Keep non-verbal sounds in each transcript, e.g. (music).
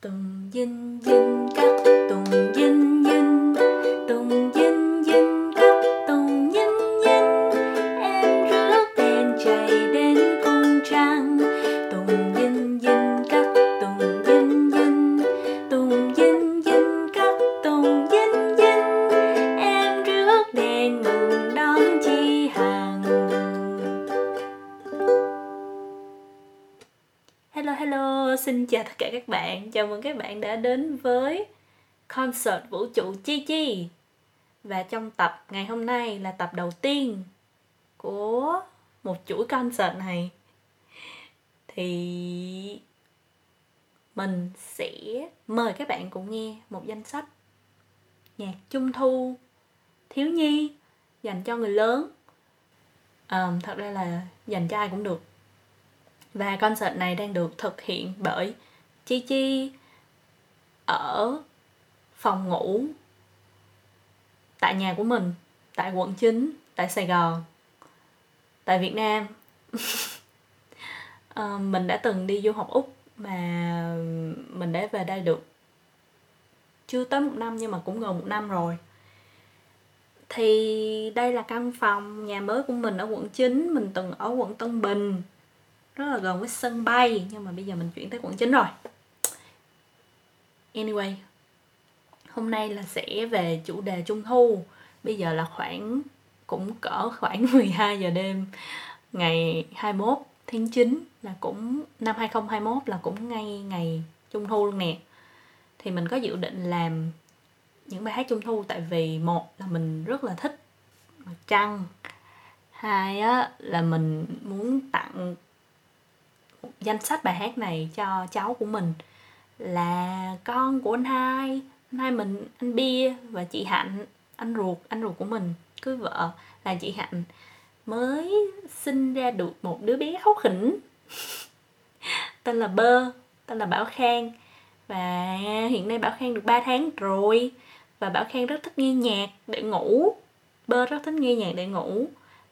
Tùng dinh dinh các bạn. Chào mừng các bạn đã đến với concert vũ trụ Chi Chi. Và trong tập ngày hôm nay là tập đầu tiên của một chuỗi concert này thì mình sẽ mời các bạn cùng nghe một danh sách nhạc trung thu thiếu nhi dành cho người lớn. à, thật ra là dành cho ai cũng được và concert này đang được thực hiện bởi Chi Chi ở phòng ngủ tại nhà của mình, tại quận 9, tại Sài Gòn, tại Việt Nam. à, (laughs) mình đã từng đi du học Úc mà mình đã về đây được chưa tới một năm nhưng mà cũng gần một năm rồi. Thì đây là căn phòng nhà mới của mình ở quận 9, mình từng ở quận Tân Bình rất là gần với sân bay nhưng mà bây giờ mình chuyển tới quận 9 rồi anyway, hôm nay là sẽ về chủ đề trung thu. Bây giờ là khoảng, cũng cỡ khoảng (laughs) 12 giờ đêm, ngày 21 tháng 9 là cũng, năm 2021 là cũng ngay ngày trung thu luôn nè. Thì mình có dự định làm những bài hát trung thu tại vì một là mình rất là thích mặt trăng, hai á là mình muốn tặng danh sách bài hát này cho cháu của mình là con của anh hai. Anh hai mình, anh bia và chị hạnh. Anh ruột anh ruột của mình, cưới vợ là chị hạnh. Mới sinh ra được một đứa bé hấu khỉnh. (laughs) Tên là bơ, tên là bảo khang. Và hiện nay bảo khang được 3 tháng rồi. Và bảo khang rất thích nghe nhạc để ngủ. Bơ rất thích nghe nhạc để ngủ.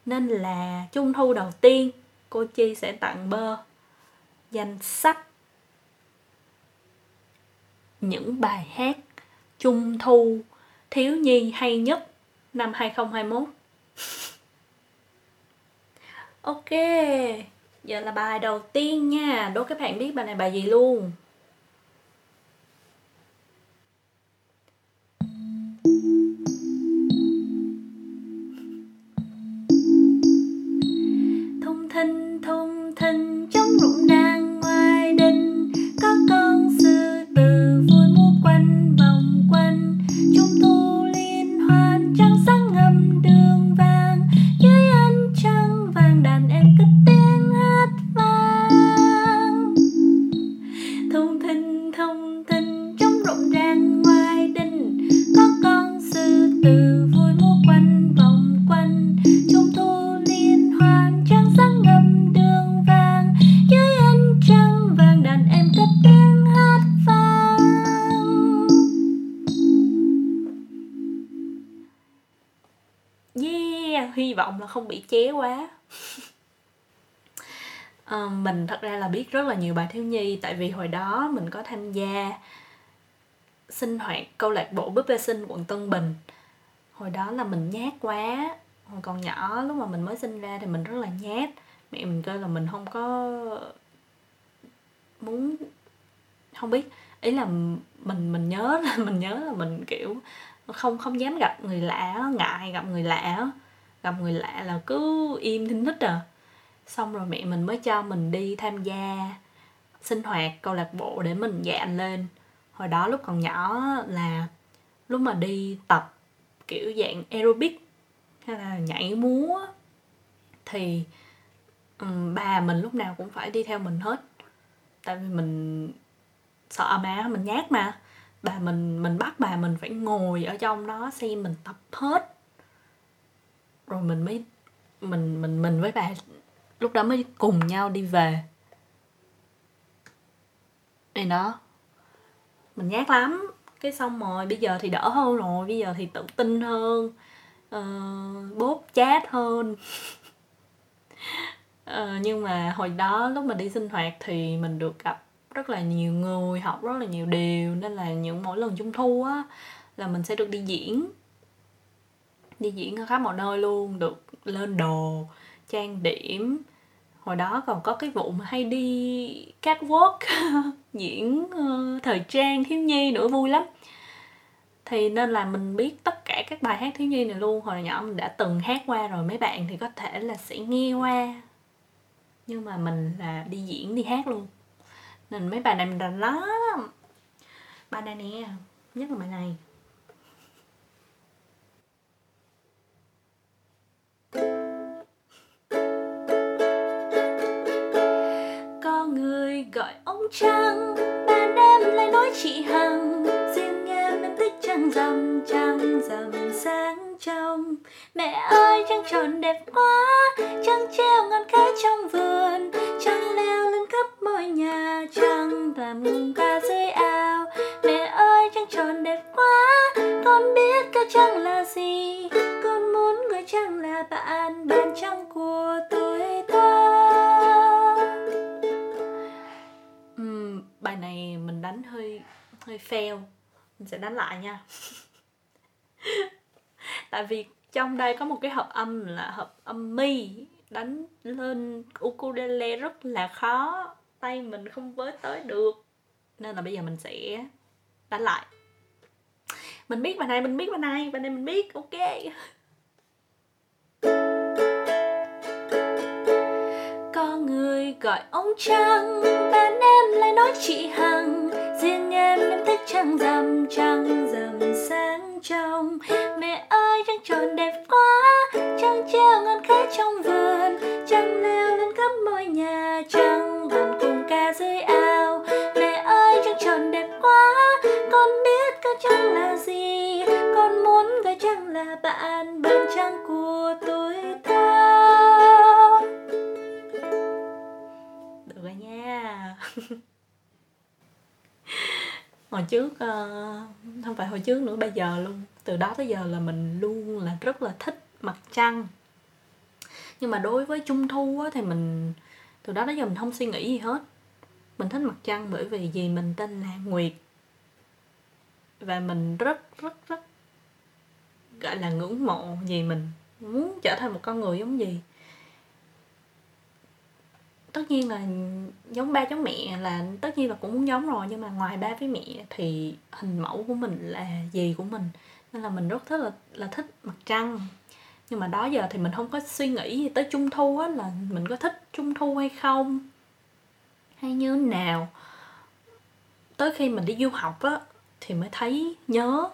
Nên là trung thu đầu tiên, cô chi sẽ tặng bơ danh sách những bài hát trung thu thiếu nhi hay nhất năm 2021. ok, giờ là bài đầu tiên nha. Đố các bạn biết bài này bài gì luôn. Không bị ché quá. (laughs) Ờ, mình thật ra là biết rất là nhiều bài thiếu nhi tại vì hồi đó mình có tham gia sinh hoạt câu lạc bộ búp bê sinh quận Tân Bình. Hồi đó là mình nhát quá hồi còn nhỏ lúc mà mình mới sinh ra thì mình rất là nhát. Mẹ mình kêu là mình không có muốn không biết ý là mình mình nhớ là (laughs) mình nhớ là mình kiểu không không dám gặp người lạ ngại gặp người lạ gặp người lạ là cứ im thinh thích à. Xong rồi mẹ mình mới cho mình đi tham gia sinh hoạt câu lạc bộ để mình dạng lên. Hồi đó lúc còn nhỏ là lúc mà đi tập kiểu dạng aerobic hay là nhảy múa thì um, bà mình lúc nào cũng phải đi theo mình hết. Tại vì mình sợ má mình nhát mà. Bà mình mình bắt bà mình phải ngồi ở trong đó xem mình tập hết rồi mình mới mình mình mình với bà lúc đó mới cùng nhau đi về. Thì đó mình nhát lắm. Cái xong rồi bây giờ thì đỡ hơn rồi bây giờ thì tự tin hơn ờ, uh, bốp chát hơn. Uh, (laughs) nhưng mà hồi đó lúc mà đi sinh hoạt thì mình được gặp rất là nhiều người học rất là nhiều điều nên là những mỗi lần trung thu á là mình sẽ được đi diễn đi diễn ở khắp mọi nơi luôn được lên đồ trang điểm. Hồi đó còn có cái vụ mà hay đi catwalk (laughs) diễn uh, thời trang thiếu nhi nữa vui lắm. Thì nên là mình biết tất cả các bài hát thiếu nhi này luôn. Hồi nhỏ mình đã từng hát qua rồi mấy bạn thì có thể là sẽ nghe qua. Nhưng mà mình là đi diễn đi hát luôn. Nên mấy bài này mình rành lắm. Bài này nè nhất là bài này. Có người gọi ông trăng ban đêm lại nói chị hằng. Riêng em em thích trăng rằm trăng rằm sáng trong. Mẹ ơi trăng tròn đẹp quá trăng treo ngọn cái trong vườn. Trăng leo lên khắp mọi nhà trăng làm ngùng ca dưới ao. Mẹ ơi trăng tròn đẹp quá, con biết cái trăng là gì. Con muốn gọi trăng là bạn bạn trăng của tôi ta uhm, bài này mình đánh hơi hơi fail. Mình sẽ đánh lại nha. (laughs) Tại vì trong đây có một cái hợp âm là hợp âm mi. Đánh lên ukulele rất là khó. Tay mình không với tới được. Nên là bây giờ mình sẽ đánh lại. Mình biết bài này mình biết bài này. Bài này mình biết. Ok. (laughs) người gọi ông trăng bạn em lại nói chị hằng, riêng em em thích trăng rằm trăng rằm sáng trong. Mẹ ơi, trăng tròn đẹp quá, trăng treo ngon khẽ trong vườn. Trăng leo lên khắp mọi nhà, trăng đoàn cùng ca dưới ao. Mẹ ơi, trăng tròn đẹp quá, con biết cả trăng là gì. Con muốn gọi trăng là bạn bằng trăng của tôi. Hồi trước ờ, không phải hồi trước nữa bây giờ luôn. Từ đó tới giờ là mình luôn là rất là thích mặt trăng. Nhưng mà đối với trung thu á, thì mình từ đó tới giờ mình không suy nghĩ gì hết. Mình thích mặt trăng bởi vì gì mình tên là nguyệt. Và mình rất rất rất gọi là ngưỡng mộ gì mình muốn trở thành một con người giống gì tất nhiên là giống ba giống mẹ là tất nhiên là cũng muốn giống rồi, nhưng mà ngoài ba với mẹ thì hình mẫu của mình là gì của mình? Nên là mình rất thích là là thích mặt trăng. Nhưng mà đó giờ thì mình không có suy nghĩ gì tới trung thu á, là mình có thích trung thu hay không? Hay như thế nào? Tới khi mình đi du học á, thì mới thấy nhớ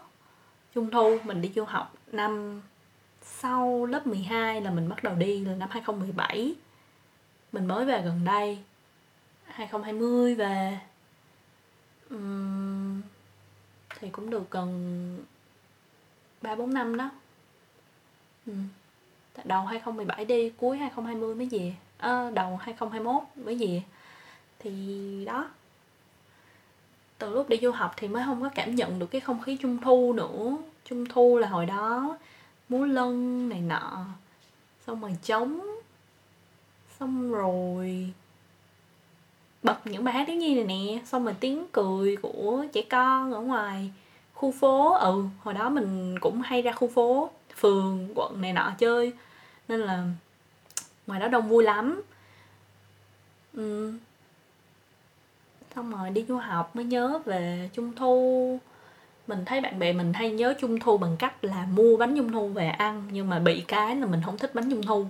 trung thu, mình đi du học năm sau lớp 12 là mình bắt đầu đi, là năm 2017 mình mới về gần đây 2020 về. Um, thì cũng được gần ba bốn năm đó. Ừ. đầu 2017 đi cuối 2020 mới về. À, đầu 2021 mới về. Thì đó từ lúc đi du học thì mới không có cảm nhận được cái không khí trung thu nữa. Trung thu là hồi đó múa lân này nọ xong rồi trống xong rồi bật những bài hát thiếu nhi này nè. Xong rồi tiếng cười của trẻ con ở ngoài khu phố. Ừ hồi đó mình cũng hay ra khu phố, phường, quận này nọ chơi. Nên là ngoài đó đông vui lắm. Ừ. xong rồi đi du học mới nhớ về trung thu. Mình thấy bạn bè mình hay nhớ trung thu bằng cách là mua bánh trung thu về ăn, nhưng mà bị cái là mình không thích bánh trung thu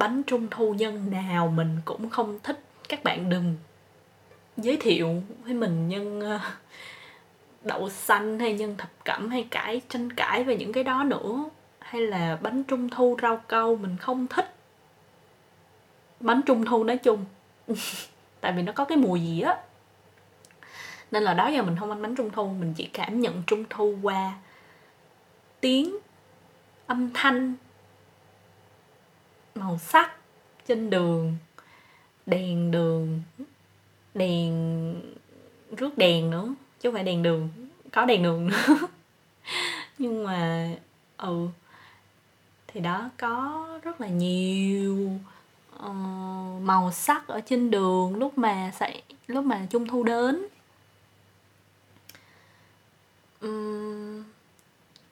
bánh trung thu nhân nào mình cũng không thích. Các bạn đừng giới thiệu với mình nhân ờ, đậu xanh hay nhân thập cẩm hay cãi tranh cãi về những cái đó nữa. Hay là bánh trung thu rau câu mình không thích. Bánh trung thu nói chung. (laughs) Tại vì nó có cái mùi gì á. Nên là đó giờ mình không ăn bánh trung thu, mình chỉ cảm nhận trung thu qua tiếng âm thanh màu sắc trên đường đèn đường đèn rước đèn nữa chứ không phải đèn đường có đèn đường nữa. (laughs) Nhưng mà ừ thì đó có rất là nhiều uh, màu sắc ở trên đường lúc mà xảy lúc mà trung thu đến. Um,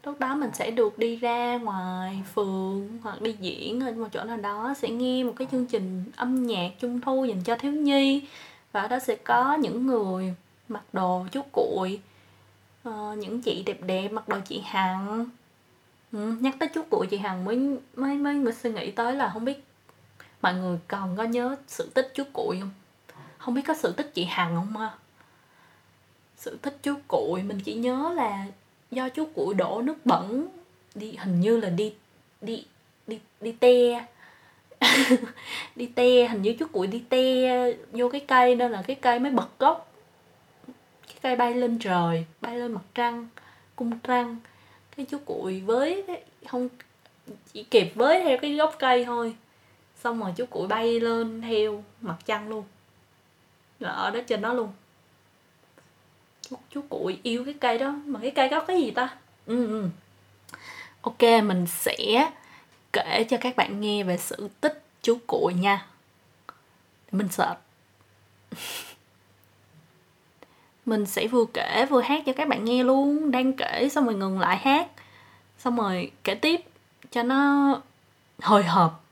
lúc đó mình sẽ được đi ra ngoài phường hoặc đi diễn ở một chỗ nào đó sẽ nghe một cái chương trình âm nhạc trung thu dành cho thiếu nhi. Và ở đó sẽ có những người mặc đồ chú cuội ờ, những chị đẹp đẹp mặc đồ chị hằng. Ừ, nhắc tới chú cuội chị hằng mới mới mới người suy nghĩ tới là không biết mọi người còn có nhớ sự tích chú cuội không? Không biết có sự tích chị hằng không ha? Sự tích chú cuội mình chỉ nhớ là do chú củi đổ nước bẩn, đi, hình như là đi đi đi đi te. (laughs) Đi te, hình như chú củi đi te vô cái cây nên là cái cây mới bật gốc. Cái cây bay lên trời, bay lên mặt trăng, cung trăng. Cái chú củi với không, chỉ kịp với theo cái gốc cây thôi. Xong rồi chú củi bay lên theo mặt trăng luôn. Là ở đó trên đó luôn chú, chú yêu cái cây đó. Mà cái cây đó cái gì ta? Ừ, ừ. ok mình sẽ kể cho các bạn nghe về sự tích chú cuội nha. Mình sợ. (laughs) Mình sẽ vừa kể vừa hát cho các bạn nghe luôn. Đang kể xong rồi ngừng lại hát. Xong rồi kể tiếp cho nó hồi hộp.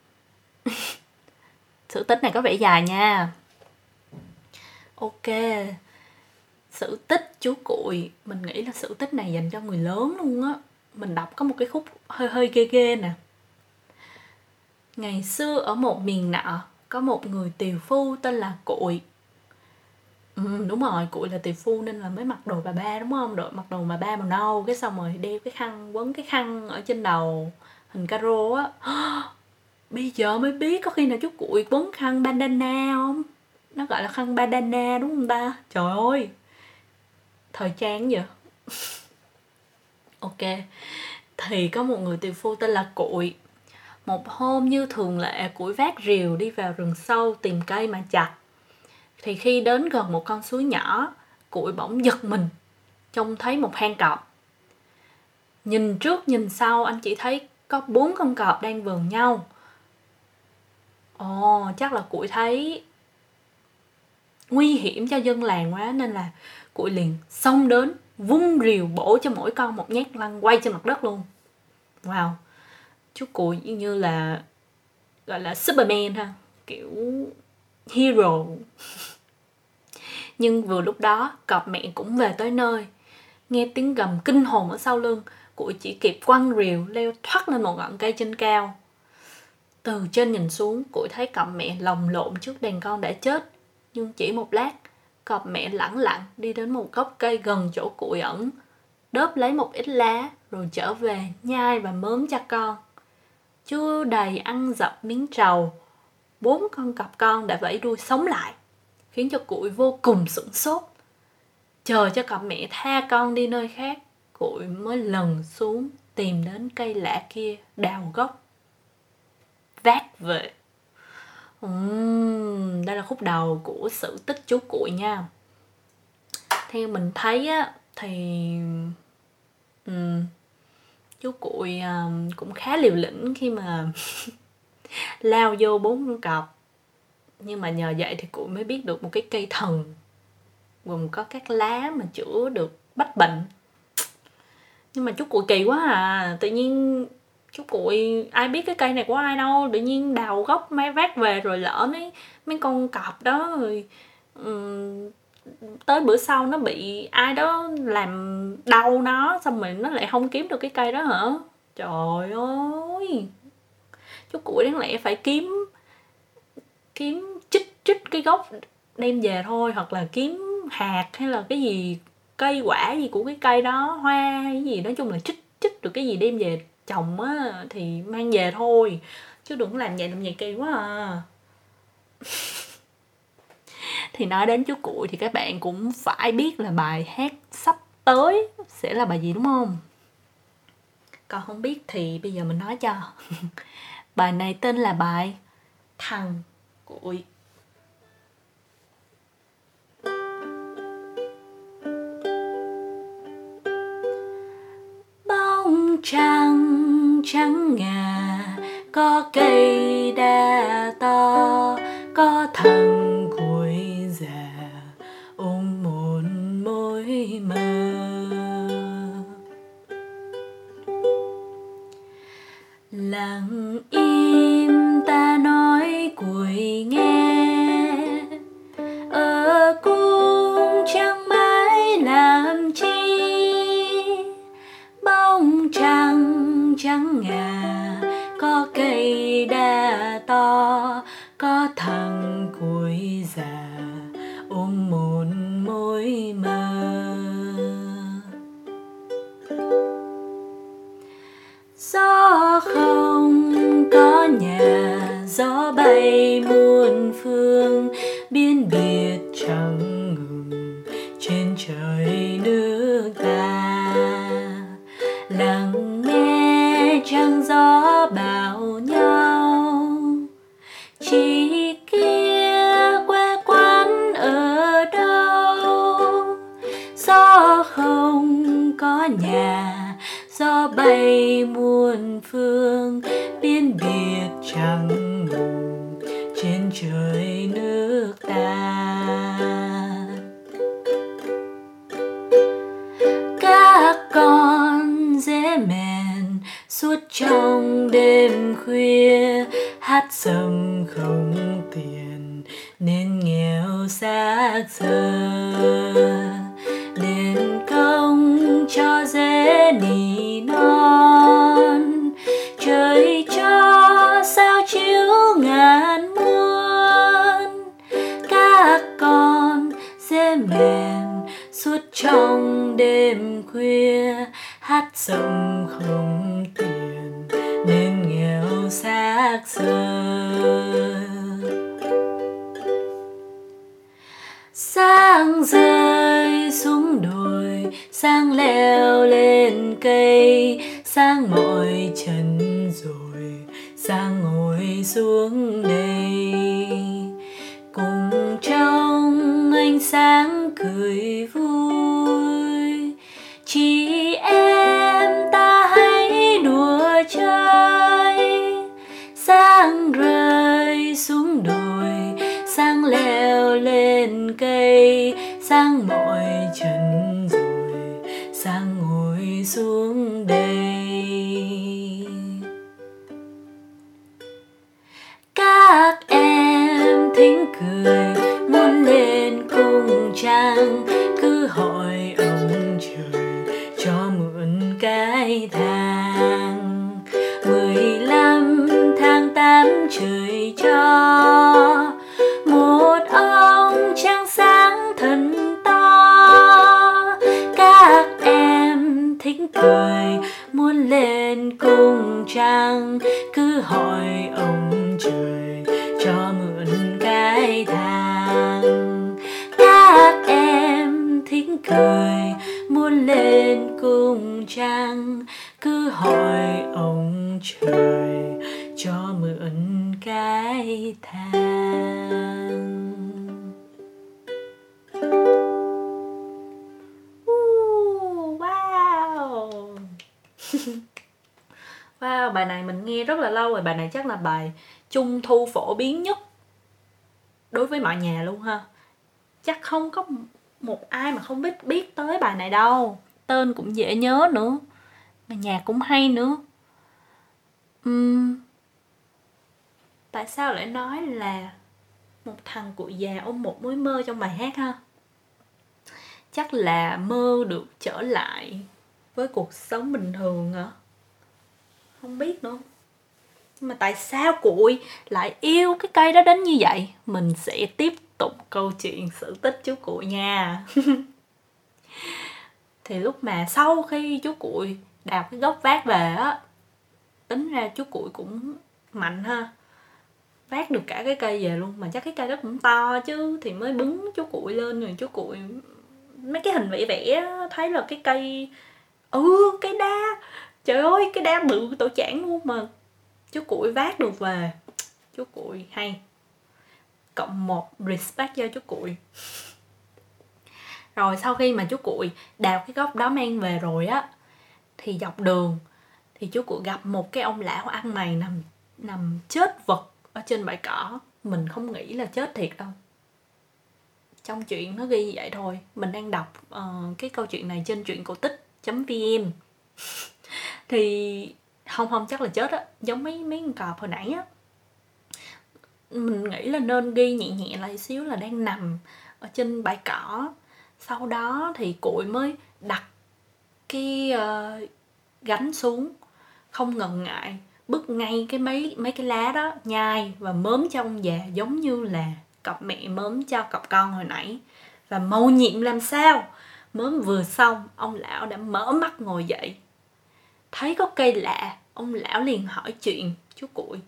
(laughs) Sự tích này có vẻ dài nha. Ok sự tích chú cuội mình nghĩ là sự tích này dành cho người lớn luôn á. Mình đọc có một cái khúc hơi hơi ghê ghê nè. Ngày xưa ở một miền nọ có một người tiều phu tên là cuội ừ, đúng rồi cuội là tiều phu nên là mới mặc đồ bà ba đúng không? Đội mặc đồ bà ba màu nâu cái xong rồi đeo cái khăn quấn cái khăn ở trên đầu hình caro á. (gasps) Bây giờ mới biết có khi nào chú cuội quấn khăn bandana không? Nó gọi là khăn bandana đúng không ta? Trời ơi! Thời trang vậy ok. Thì có một người tiều phu tên là Cụi, một hôm như thường lệ Cụi vác rìu đi vào rừng sâu tìm cây mà chặt. Thì khi đến gần một con suối nhỏ Cụi bỗng giật mình trông thấy một hang cọp. Nhìn trước nhìn sau anh chỉ thấy có bốn con cọp đang vờn nhau. Ồ chắc là Cụi thấy nguy hiểm cho dân làng quá nên là Cụi liền, xông đến, vung rìu bổ cho mỗi con một nhát lăn quay trên mặt đất luôn. Wow. Chú cụi như là, gọi là superman ha, kiểu hero. (laughs) Nhưng vừa lúc đó, cọp mẹ cũng về tới nơi. Nghe tiếng gầm kinh hồn ở sau lưng cụi chỉ kịp quăng rìu leo thoát lên một ngọn cây trên cao. Từ trên nhìn xuống cụi thấy cọp mẹ lồng lộn trước đàn con đã chết. Nhưng chỉ một lát Cọp mẹ lẳng lặng đi đến một gốc cây gần chỗ cuội ẩn, đớp lấy một ít lá rồi trở về nhai và mớm cho con. Chưa đầy ăn dập miếng trầu, bốn con cọp con đã vẫy đuôi sống lại, khiến cho cuội vô cùng sửng sốt. Chờ cho cọp mẹ tha con đi nơi khác, cuội mới lần xuống tìm đến cây lạ kia đào gốc. Vác về. Uhm, đây là khúc đầu của sự tích chú cuội nha. Theo mình thấy á thì um, chú cuội um, cũng khá liều lĩnh khi mà (laughs) lao vô bốn con cọp. Nhưng mà nhờ vậy thì cuội mới biết được một cái cây thần gồm có các lá mà chữa được bách bệnh. Nhưng mà chú cuội kỳ quá à tự nhiên chú cụi ai biết cái cây này của ai đâu. Tự nhiên đào gốc máy vác về rồi lỡ mấy mấy con cọp đó rồi um, tới bữa sau nó bị ai đó làm đau nó xong rồi nó lại không kiếm được cái cây đó hả? Trời ơi! Chú cuội đáng lẽ phải kiếm kiếm chích chích cái gốc đem về thôi hoặc là kiếm hạt hay là cái gì cây quả gì của cái cây đó hoa hay gì. Nói chung là chích chích được cái gì đem về chồng á, thì mang về thôi, chứ đừng làm vậy làm vậy kỳ quá à. (laughs) Thì nói đến chú cuội thì các bạn cũng phải biết là bài hát sắp tới sẽ là bài gì, đúng không? Còn không biết thì bây giờ mình nói cho. (laughs) Bài này tên là bài thằng cuội bóng trăng trắng ngà có cây đa to có thằng ôm một mối mơ. Lặng im gió bay muôn phương. Xác giờ cười muốn lên cung trăng cứ hỏi ông trời cho mượn cái thang. Uh, wow. (laughs) Wow, bài này mình nghe rất là lâu rồi Bài này chắc là bài trung thu phổ biến nhất Đối với mọi nhà luôn ha. Chắc không có một ai mà không biết biết tới bài này đâu. Tên cũng dễ nhớ nữa. Mà nhạc cũng hay nữa. Uhm, Tại sao lại nói là Một thằng cụ già ôm một mối mơ trong bài hát ha? Chắc là mơ được trở lại với cuộc sống bình thường hả? Không biết nữa. Nhưng mà tại sao cụi lại yêu cái cây đó đến như vậy? Mình sẽ tiếp tục câu chuyện sự tích chú cuội nha. (laughs) Thì lúc mà sau khi chú cuội đào cái gốc vác về á, Tính ra chú cuội cũng mạnh ha. Vác được cả cái cây về luôn, Mà chắc cái cây đó cũng to chứ, Thì mới bứng chú cuội lên rồi chú cuội mấy cái hình vẽ vẽ thấy là cái cây ừ cái đa trời ơi, cái đa bự tổ chản luôn mà. Chú cuội vác được về. Chú cuội hay cộng một respect cho chú cuội rồi sau khi mà chú cuội đào cái gốc đó mang về rồi á thì dọc đường thì chú cuội gặp một cái ông lão ăn mày nằm nằm chết vật ở trên bãi cỏ. Mình không nghĩ là chết thiệt đâu. Trong chuyện nó ghi như vậy thôi. Mình đang đọc uh, cái câu chuyện này trên truyện cổ tích vn (laughs) thì không không chắc là chết á. Giống mấy mấy con cọp hồi nãy á mình nghĩ là nên ghi nhẹ nhẹ lại xíu là đang nằm ở trên bãi cỏ. Sau đó thì cụi mới đặt cái uh, gánh xuống. Không ngần ngại bứt ngay cái mấy mấy cái lá đó nhai và mớm cho ông già giống như là cặp mẹ mớm cho cặp con hồi nãy. Và mâu nhiệm làm sao? Mớm vừa xong ông lão đã mở mắt ngồi dậy. Thấy có cây lạ ông lão liền hỏi chuyện chú cụi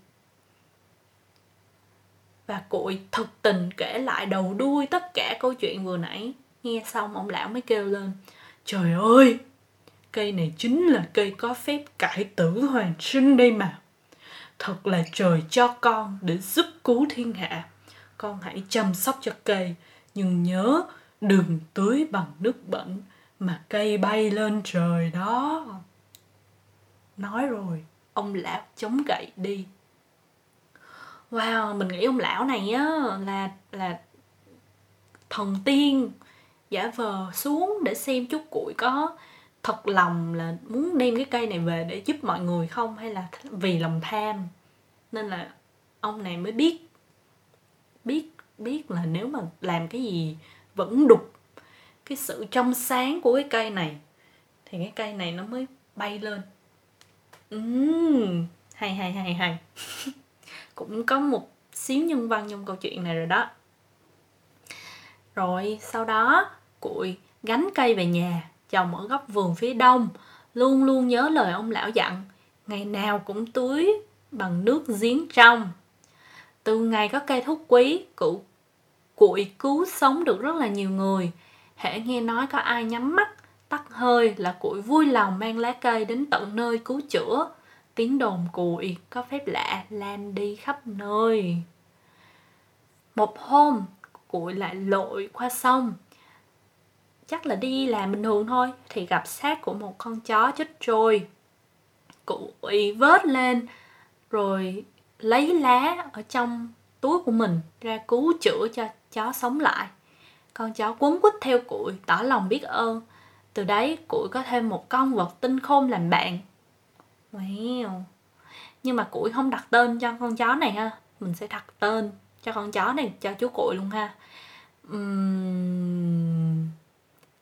và cụi thực tình kể lại đầu đuôi tất cả câu chuyện vừa nãy. Nghe xong, ông lão mới kêu lên, trời ơi, cây này chính là cây có phép cải tử hoàn sinh đây mà. Thật là trời cho con để giúp cứu thiên hạ. Con hãy chăm sóc cho cây, nhưng nhớ đừng tưới bằng nước bẩn mà cây bay lên trời đó. Nói rồi, ông lão chống gậy đi wow mình nghĩ ông lão này á là là thần tiên. Giả vờ xuống để xem chút củi có thật lòng là muốn đem cái cây này về để giúp mọi người không hay là vì lòng tham. Nên là ông này mới biết biết biết là nếu mà làm cái gì vẫn đục cái sự trong sáng của cái cây này thì cái cây này nó mới bay lên. Uhm, hay hay hay hay. (laughs) cũng có một xíu nhân văn trong câu chuyện này rồi đó. Rồi, sau đó, cụi gánh cây về nhà trồng ở góc vườn phía đông, luôn luôn nhớ lời ông lão dặn, ngày nào cũng tưới bằng nước giếng trong. Từ ngày có cây thuốc quý cụ cụi cứu sống được rất là nhiều người. Hễ nghe nói có ai nhắm mắt, tắt hơi là cụi vui lòng mang lá cây đến tận nơi cứu chữa tiếng đồn cùi, có phép lạ lan đi khắp nơi. Một hôm cụi lại lội qua sông. Chắc là đi làm bình thường thôi, thì gặp xác của một con chó chết trôi. Cụi vớt lên, rồi lấy lá ở trong túi của mình ra cứu chữa cho chó sống lại. Con chó quấn quýt theo cụi tỏ lòng biết ơn. Từ đấy cụi có thêm một con vật tinh khôn làm bạn wow. Nhưng mà củi không đặt tên cho con chó này ha. Mình sẽ đặt tên cho con chó này cho chú củi luôn ha. Uhm,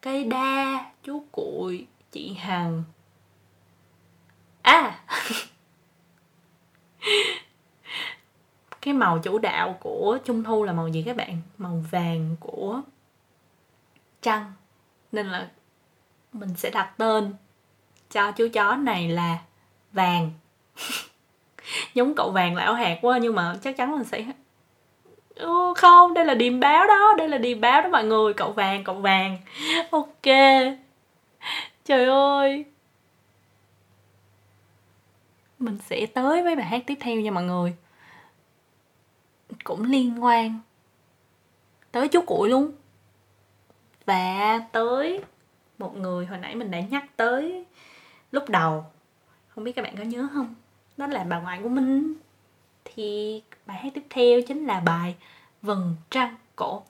cây đa chú củi, chị hằng. À! (laughs) Cái màu chủ đạo của trung thu là màu gì các bạn? Màu vàng của trăng. Nên là mình sẽ đặt tên cho chú chó này là vàng. (laughs) Giống cậu vàng lão hạt quá nhưng mà chắc chắn là sẽ ừ, không đây là điềm báo đó đây là điềm báo đó mọi người cậu vàng cậu vàng. Ok. Trời ơi. Mình sẽ tới với bài hát tiếp theo nha mọi người. Cũng liên quan tới chú cuội luôn. Và tới một người hồi nãy mình đã nhắc tới lúc đầu không biết các bạn có nhớ không? Đó là bà ngoại của mình. Thì bài hát tiếp theo chính là bài vầng trăng cổ.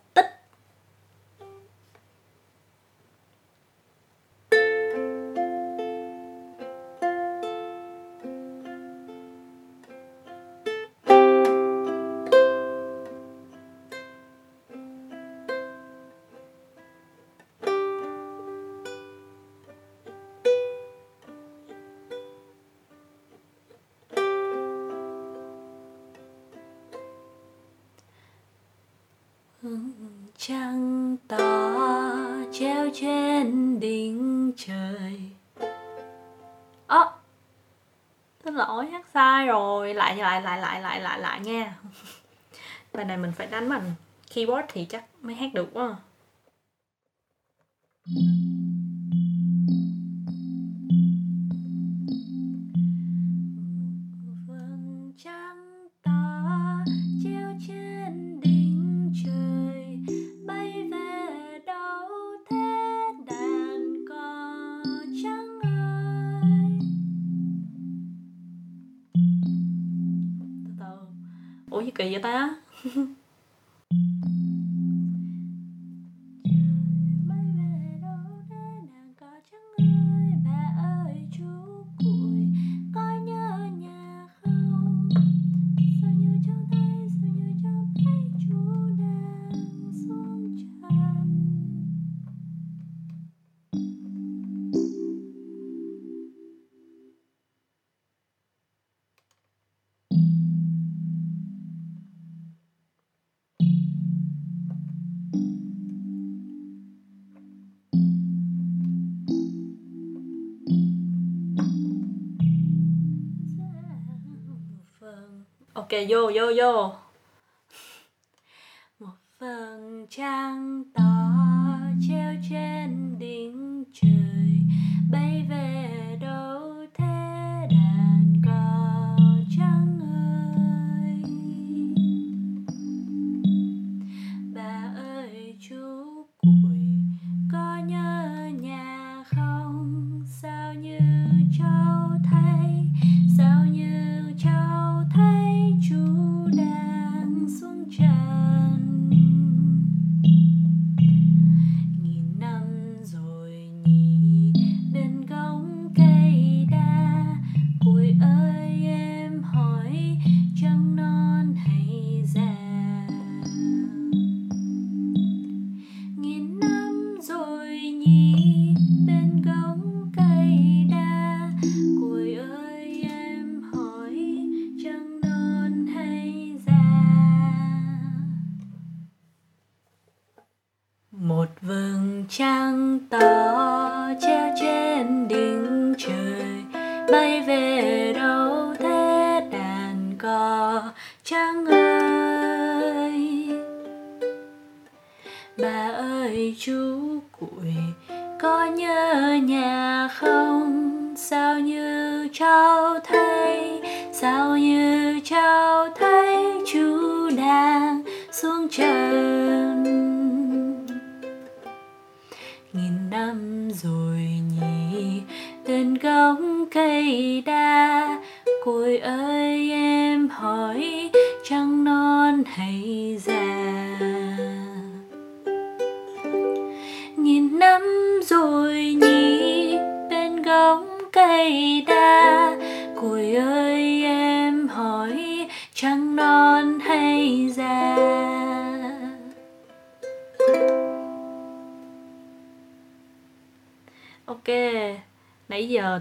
Xin lỗi hát sai rồi. Lại lại lại lại lại lại lại nha bài này mình phải đánh bằng keyboard thì chắc mới hát được quá. Ủa gì vô vô vô. Một phần trăng tỏ treo trên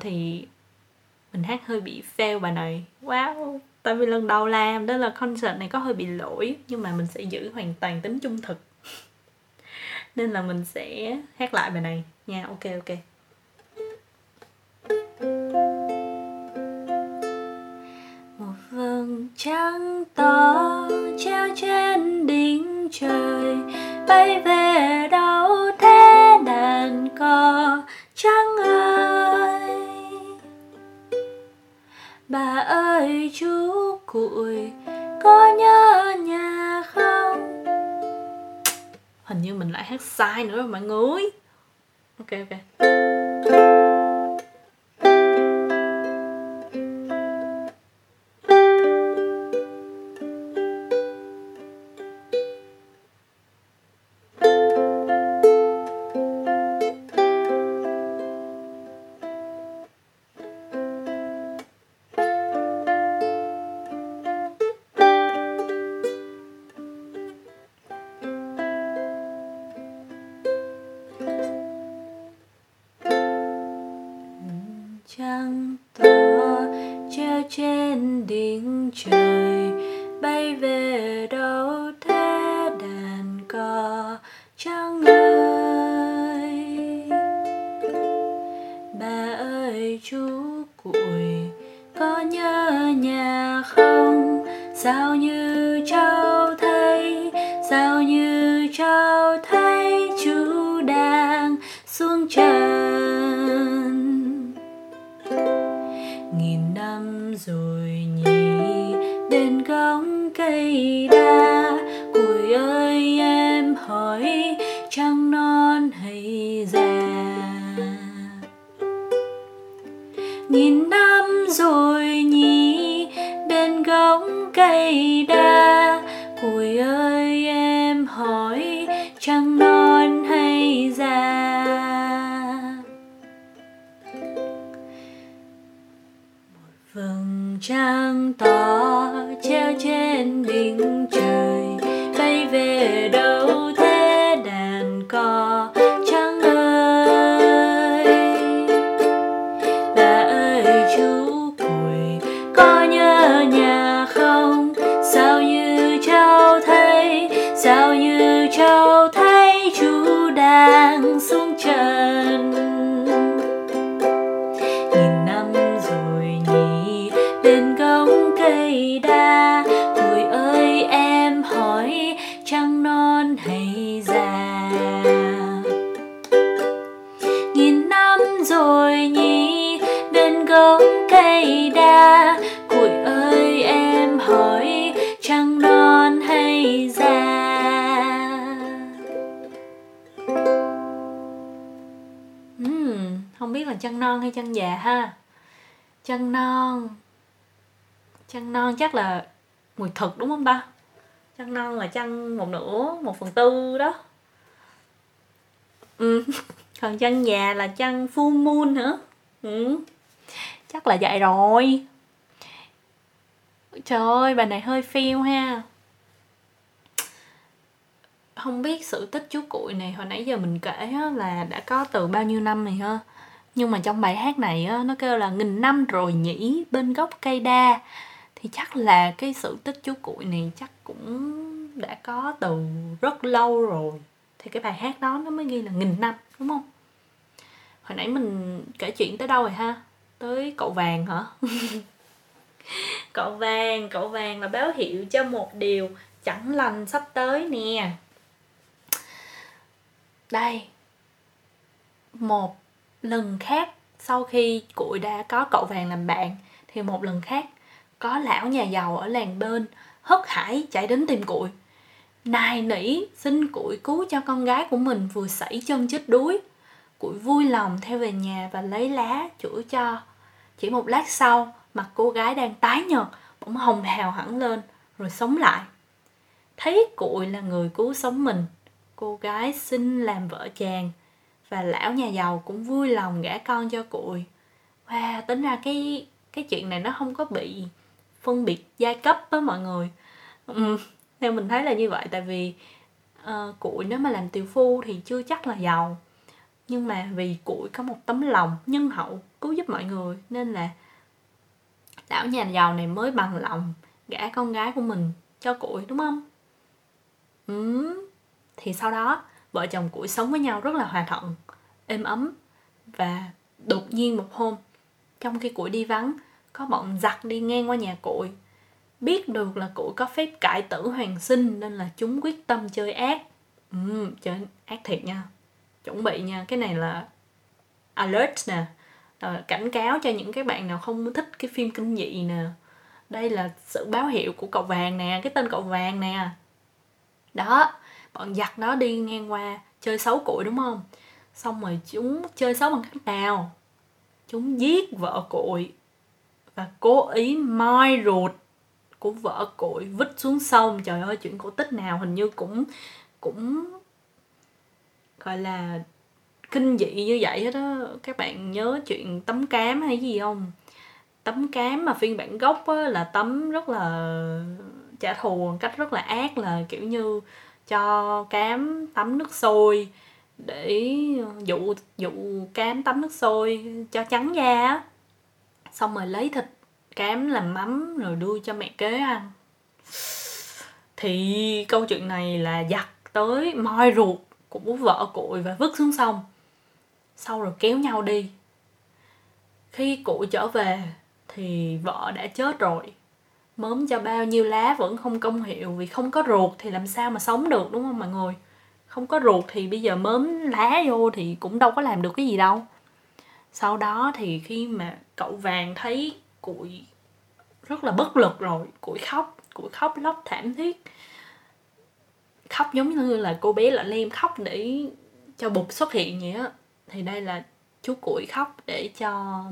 thì mình hát hơi bị fail bài này wow tại vì lần đầu làm, đó là concert này có hơi bị lỗi, nhưng mà mình sẽ giữ hoàn toàn tính trung thực. Nên là mình sẽ hát lại bài này. Nha, ok ok. hình như mình lại hát sai nữa rồi mọi người. Ok ok. 朝台烛 ha. Chân non. Chân non chắc là mùi thực đúng không ta? Chân non là chân một nửa một phần tư đó. Ừ. (laughs) còn chân già là chân full moon nữa ừ. chắc là vậy rồi. Trời ơi bà này hơi phiêu ha. Không biết sự tích chú cuội này hồi nãy giờ mình kể á, là đã có từ bao nhiêu năm rồi ha nhưng mà trong bài hát này á, nó kêu là nghìn năm rồi nhỉ bên gốc cây đa. Thì chắc là cái sự tích chú cuội này chắc cũng đã có từ rất lâu rồi. Thì cái bài hát đó nó mới ghi là nghìn năm đúng không? Hồi nãy mình kể chuyện tới đâu rồi ha? Tới cậu vàng hả? (laughs) Cậu vàng cậu vàng là báo hiệu cho một điều chẳng lành sắp tới nè. Đây. Một lần khác sau khi cụi đã có cậu vàng làm bạn, thì một lần khác, có lão nhà giàu ở làng bên hớt hải chạy đến tìm cụi. Nài nỉ xin cụi cứu cho con gái của mình vừa sảy chân chết đuối. Cụi vui lòng theo về nhà và lấy lá chữa cho. Chỉ một lát sau, mặt cô gái đang tái nhợt, bỗng hồng hào hẳn lên, rồi sống lại. Thấy cụi là người cứu sống mình, cô gái xin làm vợ chàng và lão nhà giàu cũng vui lòng gả con cho cuội wow tính ra cái cái chuyện này nó không có bị phân biệt giai cấp với mọi người. Ừ, theo mình thấy là như vậy tại vì ờ, uh, cụi nếu mà làm tiểu phu thì chưa chắc là giàu. Nhưng mà vì cụi có một tấm lòng nhân hậu cứu giúp mọi người nên là lão nhà giàu này mới bằng lòng gả con gái của mình cho cụi đúng không? Ừ. thì sau đó vợ chồng củi sống với nhau rất là hòa thuận êm ấm. Và đột nhiên một hôm trong khi củi đi vắng có bọn giặc đi ngang qua nhà củi biết được là cuội có phép cải tử hoàn sinh nên là chúng quyết tâm chơi ác. Ừ, chơi ác thiệt nha. Chuẩn bị nha cái này là alert nè. À, cảnh cáo cho những cái bạn nào không thích cái phim kinh dị nè. Đây là sự báo hiệu của cậu vàng nè cái tên cậu vàng nè. Đó bọn giặc đó đi ngang qua chơi xấu cuội đúng không? Xong rồi chúng chơi xấu bằng cách nào? Chúng giết vợ cuội và cố ý moi ruột của vợ cuội vứt xuống sông. Trời ơi chuyện cổ tích nào hình như cũng cũng gọi là kinh dị như vậy hết á. Các bạn nhớ chuyện tấm cám hay gì không? Tấm cám mà phiên bản gốc á, là tấm rất là trả thù một cách rất là ác là kiểu như cho cám tắm nước sôi để, dụ dụ cám tắm nước sôi cho trắng da á. Xong rồi lấy thịt cám làm mắm rồi đưa cho mẹ kế ăn. Thì câu chuyện này là giặt tới moi ruột của vợ cội và vứt xuống sông. Sau rồi kéo nhau đi. Khi cụ trở về thì vợ đã chết rồi mớm cho bao nhiêu lá vẫn không công hiệu vì không có ruột thì làm sao mà sống được, đúng không mọi người? Không có ruột thì bây giờ mớm lá vô thì cũng đâu có làm được cái gì đâu. Sau đó thì khi mà cậu vàng thấy cụi rất là bất lực rồi cụi khóc cụi khóc lóc thảm thiết. Khóc giống như là cô bé lọ lem khóc để cho bụt xuất hiện vậy á. Thì đây là chú cuội khóc để cho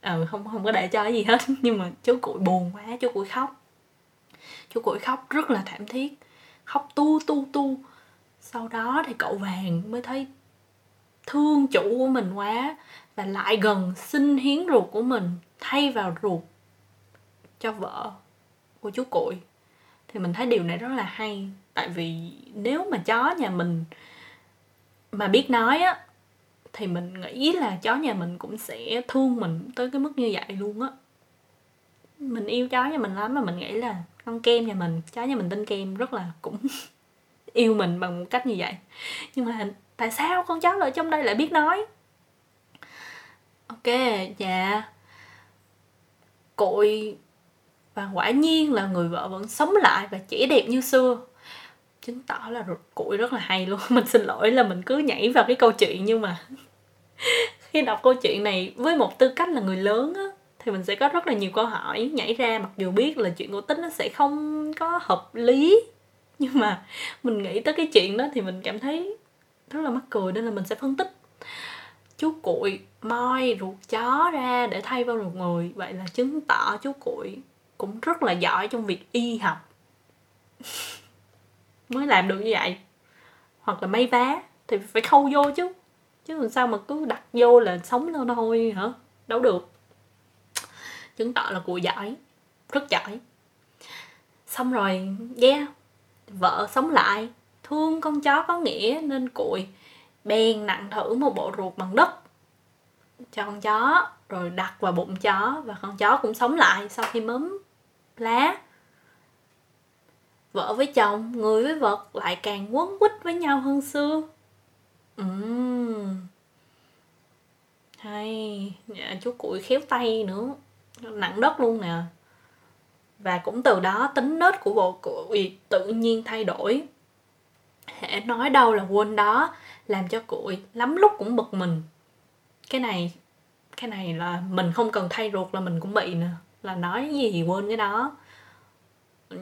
ờ không không có để cho gì hết. (laughs) Nhưng mà chú cuội buồn quá, chú cuội khóc. Chú cuội khóc rất là thảm thiết. Khóc tu tu tu. Sau đó thì cậu vàng mới thấy thương chủ của mình quá và lại gần xin hiến ruột của mình, thay vào ruột cho vợ của chú cội thì mình thấy điều này rất là hay. Tại vì nếu mà chó nhà mình mà biết nói á thì mình nghĩ là chó nhà mình cũng sẽ thương mình tới cái mức như vậy luôn á. Mình yêu chó nhà mình lắm mà mình nghĩ là con kem nhà mình, chó nhà mình tên kem rất là cũng (laughs) yêu mình bằng một cách như vậy. Nhưng mà tại sao con chó ở trong đây lại biết nói? Ok dạ. Cội và quả nhiên là người vợ vẫn sống lại và trẻ đẹp như xưa chứng tỏ là cụi rất là hay luôn. (laughs) Mình xin lỗi là mình cứ nhảy vào cái câu chuyện nhưng mà (laughs) khi đọc câu chuyện này với một tư cách là người lớn á, thì mình sẽ có rất là nhiều câu hỏi nhảy ra. Mặc dù biết là chuyện cổ tích nó sẽ không có hợp lý, nhưng mà mình nghĩ tới cái chuyện đó thì mình cảm thấy rất là mắc cười, nên là mình sẽ phân tích. Chú cuội moi ruột chó ra để thay vào ruột người. Vậy là chứng tỏ chú cuội cũng rất là giỏi trong việc y học. (laughs) mới làm được như vậy. Hoặc là may vá, thì phải khâu vô chứ. Chứ làm sao mà cứ đặt vô là sống lên thôi, hả? Đâu được. Chứng tỏ là cụ giỏi, rất giỏi. Xong rồi, yeah, vợ sống lại. Thương con chó có nghĩa nên cụi bèn nặng thử một bộ ruột bằng đất cho con chó, rồi đặt vào bụng chó và con chó cũng sống lại sau khi mớm lá vợ với chồng người với vật lại càng quấn quýt với nhau hơn xưa. Uhm. hay dạ, chú cụi khéo tay nữa. Nặng đất luôn nè. Và cũng từ đó tính nết của bộ cụi tự nhiên thay đổi. Hễ nói đâu là quên đó làm cho cụi lắm lúc cũng bực mình. Cái này cái này là mình không cần thay ruột là mình cũng bị nè. Là nói gì quên cái đó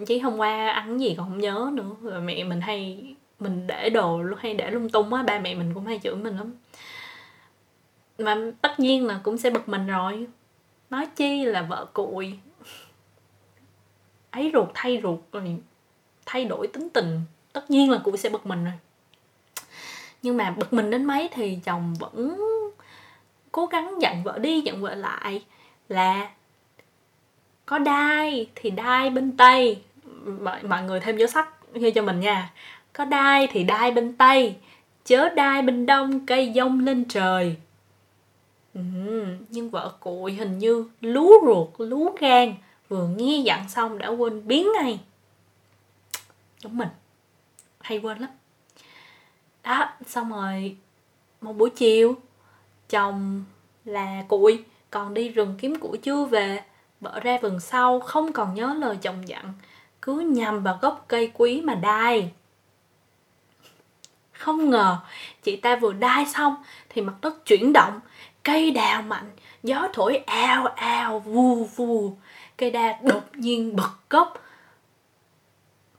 chỉ hôm qua ăn gì còn không nhớ nữa. Rồi mẹ mình hay, mình để đồ hay để lung tung á, ba mẹ mình cũng hay chửi mình lắm. Mà tất nhiên là cũng sẽ bực mình rồi. Nói chi là vợ cùi. Ấy ruột thay ruột rồi thay đổi tính tình. Tất nhiên là cụ sẽ bực mình rồi. Nhưng mà bực mình đến mấy thì chồng vẫn cố gắng dặn vợ đi, dặn vợ lại là có đai thì đai bên tây. Mọi, mọi người thêm dấu sắc nghe cho mình nha. Có đai thì đai bên tây chớ đai bên đông cây dông lên trời. Ừ, nhưng vợ cụi hình như lú ruột lú gan vừa nghe dặn xong đã quên biến ngay. Giống mình. Hay quên lắm. Đó xong rồi một buổi chiều chồng là cụi còn đi rừng kiếm củi chưa về vợ ra vườn sau, không còn nhớ lời chồng dặn. Cứ nhằm vào gốc cây quý mà đai. Không ngờ, chị ta vừa đai xong thì mặt đất chuyển động. Cây đào mạnh, gió thổi ào ào vù vù. Cây đa đột nhiên bật gốc.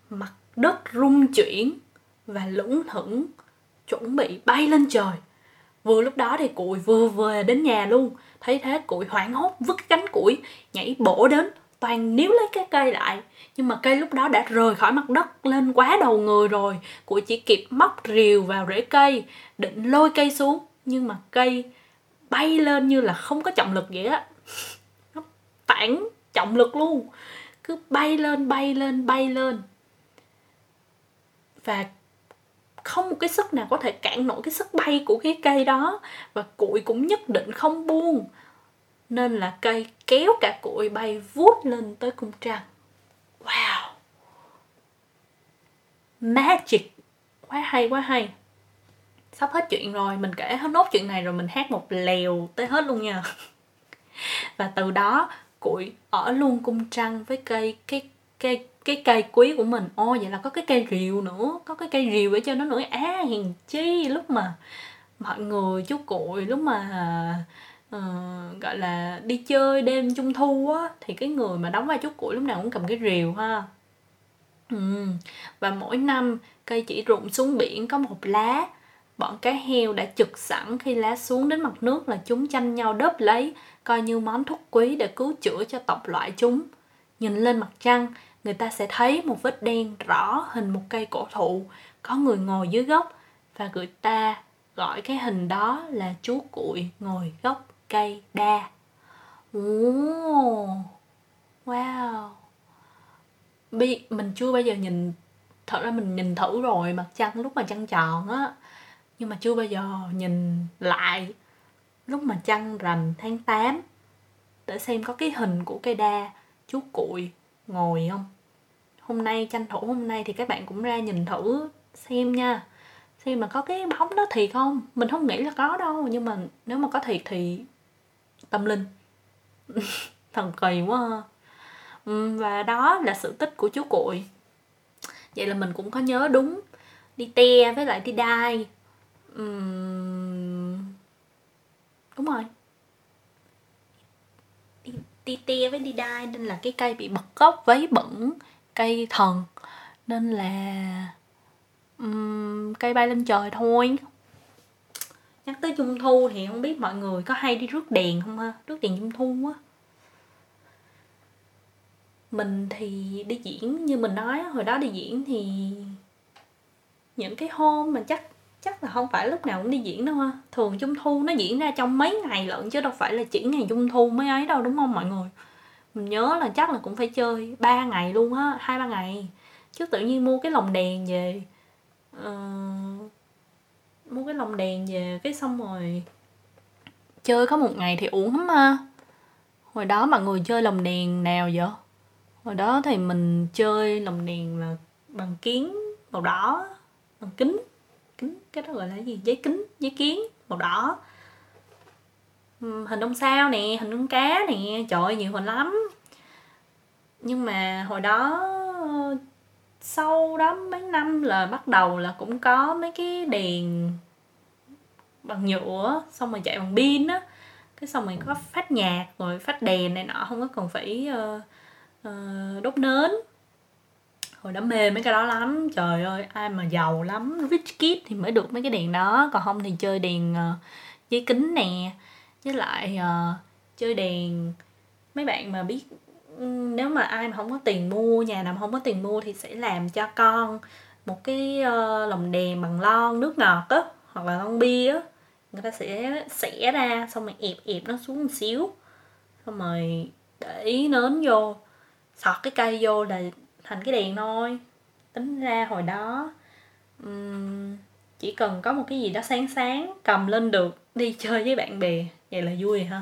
Mặt đất rung chuyển và lững thững, chuẩn bị bay lên trời. Vừa lúc đó thì cụi vừa về đến nhà luôn thấy thế củi hoảng hốt, vứt cánh củi, nhảy bổ đến. Toàn níu lấy cái cây lại. Nhưng mà cây lúc đó đã rời khỏi mặt đất, lên quá đầu người rồi. Củi chỉ kịp móc rìu vào rễ cây, định lôi cây xuống. Nhưng mà cây bay lên như là không có trọng lực vậy á. Nó phản trọng lực luôn. Cứ bay lên bay lên bay lên. Và không một cái sức nào có thể cản nổi cái sức bay của cái cây đó. Và cụi cũng nhất định không buông. Nên là cây kéo cả cụi bay vút lên tới cung trăng. Wow! Magic! Quá hay quá hay. Sắp hết chuyện rồi, mình kể hết nốt chuyện này rồi mình hát một lèo tới hết luôn nha. (laughs) Và từ đó cụi ở luôn cung trăng với cây, cái cây cái cây quý của mình. Ô vậy là có cái cây rìu nữa. Có cái cây rìu để cho nó nữa á à, hiền chi lúc mà mọi người chú cụi lúc mà uh, gọi là đi chơi đêm trung thu á thì cái người mà đóng vai chú cụi lúc nào cũng cầm cái rìu ha. Ừ. và mỗi năm cây chỉ rụng xuống biển có một lá. Bọn cá heo đã trực sẵn khi lá xuống đến mặt nước là chúng tranh nhau đớp lấy coi như món thuốc quý để cứu chữa cho tộc loại chúng. Nhìn lên mặt trăng người ta sẽ thấy một vết đen rõ hình một cây cổ thụ có người ngồi dưới gốc và người ta gọi cái hình đó là chú cuội ngồi gốc cây đa. Oh, wow. Bi, mình chưa bao giờ nhìn thật ra mình nhìn thử rồi mặt trăng lúc mà trăng tròn á. Nhưng mà chưa bao giờ nhìn lại. Lúc mà trăng rằm tháng 8 để xem có cái hình của cây đa chú cuội ngồi không? Hôm nay, tranh thủ hôm nay thì các bạn cũng ra nhìn thử xem nha. Xem mà có cái bóng đó thiệt không? Mình không nghĩ là có đâu, nhưng mà nếu mà có thiệt thì tâm linh. (laughs) Thần kỳ quá ha. và đó là sự tích của chú cuội vậy là mình cũng có nhớ đúng. Đi te với lại đi đai. Uhm... đúng rồi ti te với đi đai nên là cái cây bị bật gốc vấy bẩn cây thần. Nên là um, cây bay lên trời thôi. Nhắc tới trung thu thì không biết mọi người có hay đi rước đèn không ha? Rước đèn trung thu á. Mình thì đi diễn như mình nói hồi đó đi diễn thì những cái hôm mà chắc chắc là không phải lúc nào cũng đi diễn đâu ha. Thường trung thu nó diễn ra trong mấy ngày lận chứ đâu phải là chỉ ngày trung thu mới ấy đâu đúng không mọi người? Mình nhớ là chắc là cũng phải chơi ba ngày luôn á hai ba ngày. Chứ tự nhiên mua cái lồng đèn về uh, mua cái lồng đèn về cái xong rồi chơi có một ngày thì uổng lắm ha. Hồi đó mọi người chơi lồng đèn nào vậy? Hồi đó thì mình chơi lồng đèn là bằng kiến màu đỏ bằng kính kính cái đó gọi là gì? Giấy kính giấy kiến màu đỏ. Hình ông sao nè hình con cá nè trời ơi nhiều hình lắm. Nhưng mà hồi đó sau đó mấy năm là bắt đầu là cũng có mấy cái đèn bằng nhựa xong rồi chạy bằng pin á. Cái xong rồi có phát nhạc rồi phát đèn này nọ không có cần phải uh, uh, đốt nến hồi đó mê mấy cái đó lắm. Trời ơi ai mà giàu lắm. Rich kid thì mới được mấy cái đèn đó. Còn không thì chơi đèn uh, giấy kính nè. Với lại uh, chơi đèn. Mấy bạn mà biết ừ, nếu mà ai mà không có tiền mua nhà nào mà không có tiền mua thì sẽ làm cho con một cái uh, lồng đèn bằng lon nước ngọt á hoặc là lon bia á. Người ta sẽ xẻ ra xong rồi ẹp ẹp nó xuống một xíu. Xong rồi để nến vô. Sọt cái cây vô là thành cái đèn thôi. Tính ra hồi đó um, chỉ cần có một cái gì đó sáng sáng cầm lên được đi chơi với bạn bè vậy là vui ha.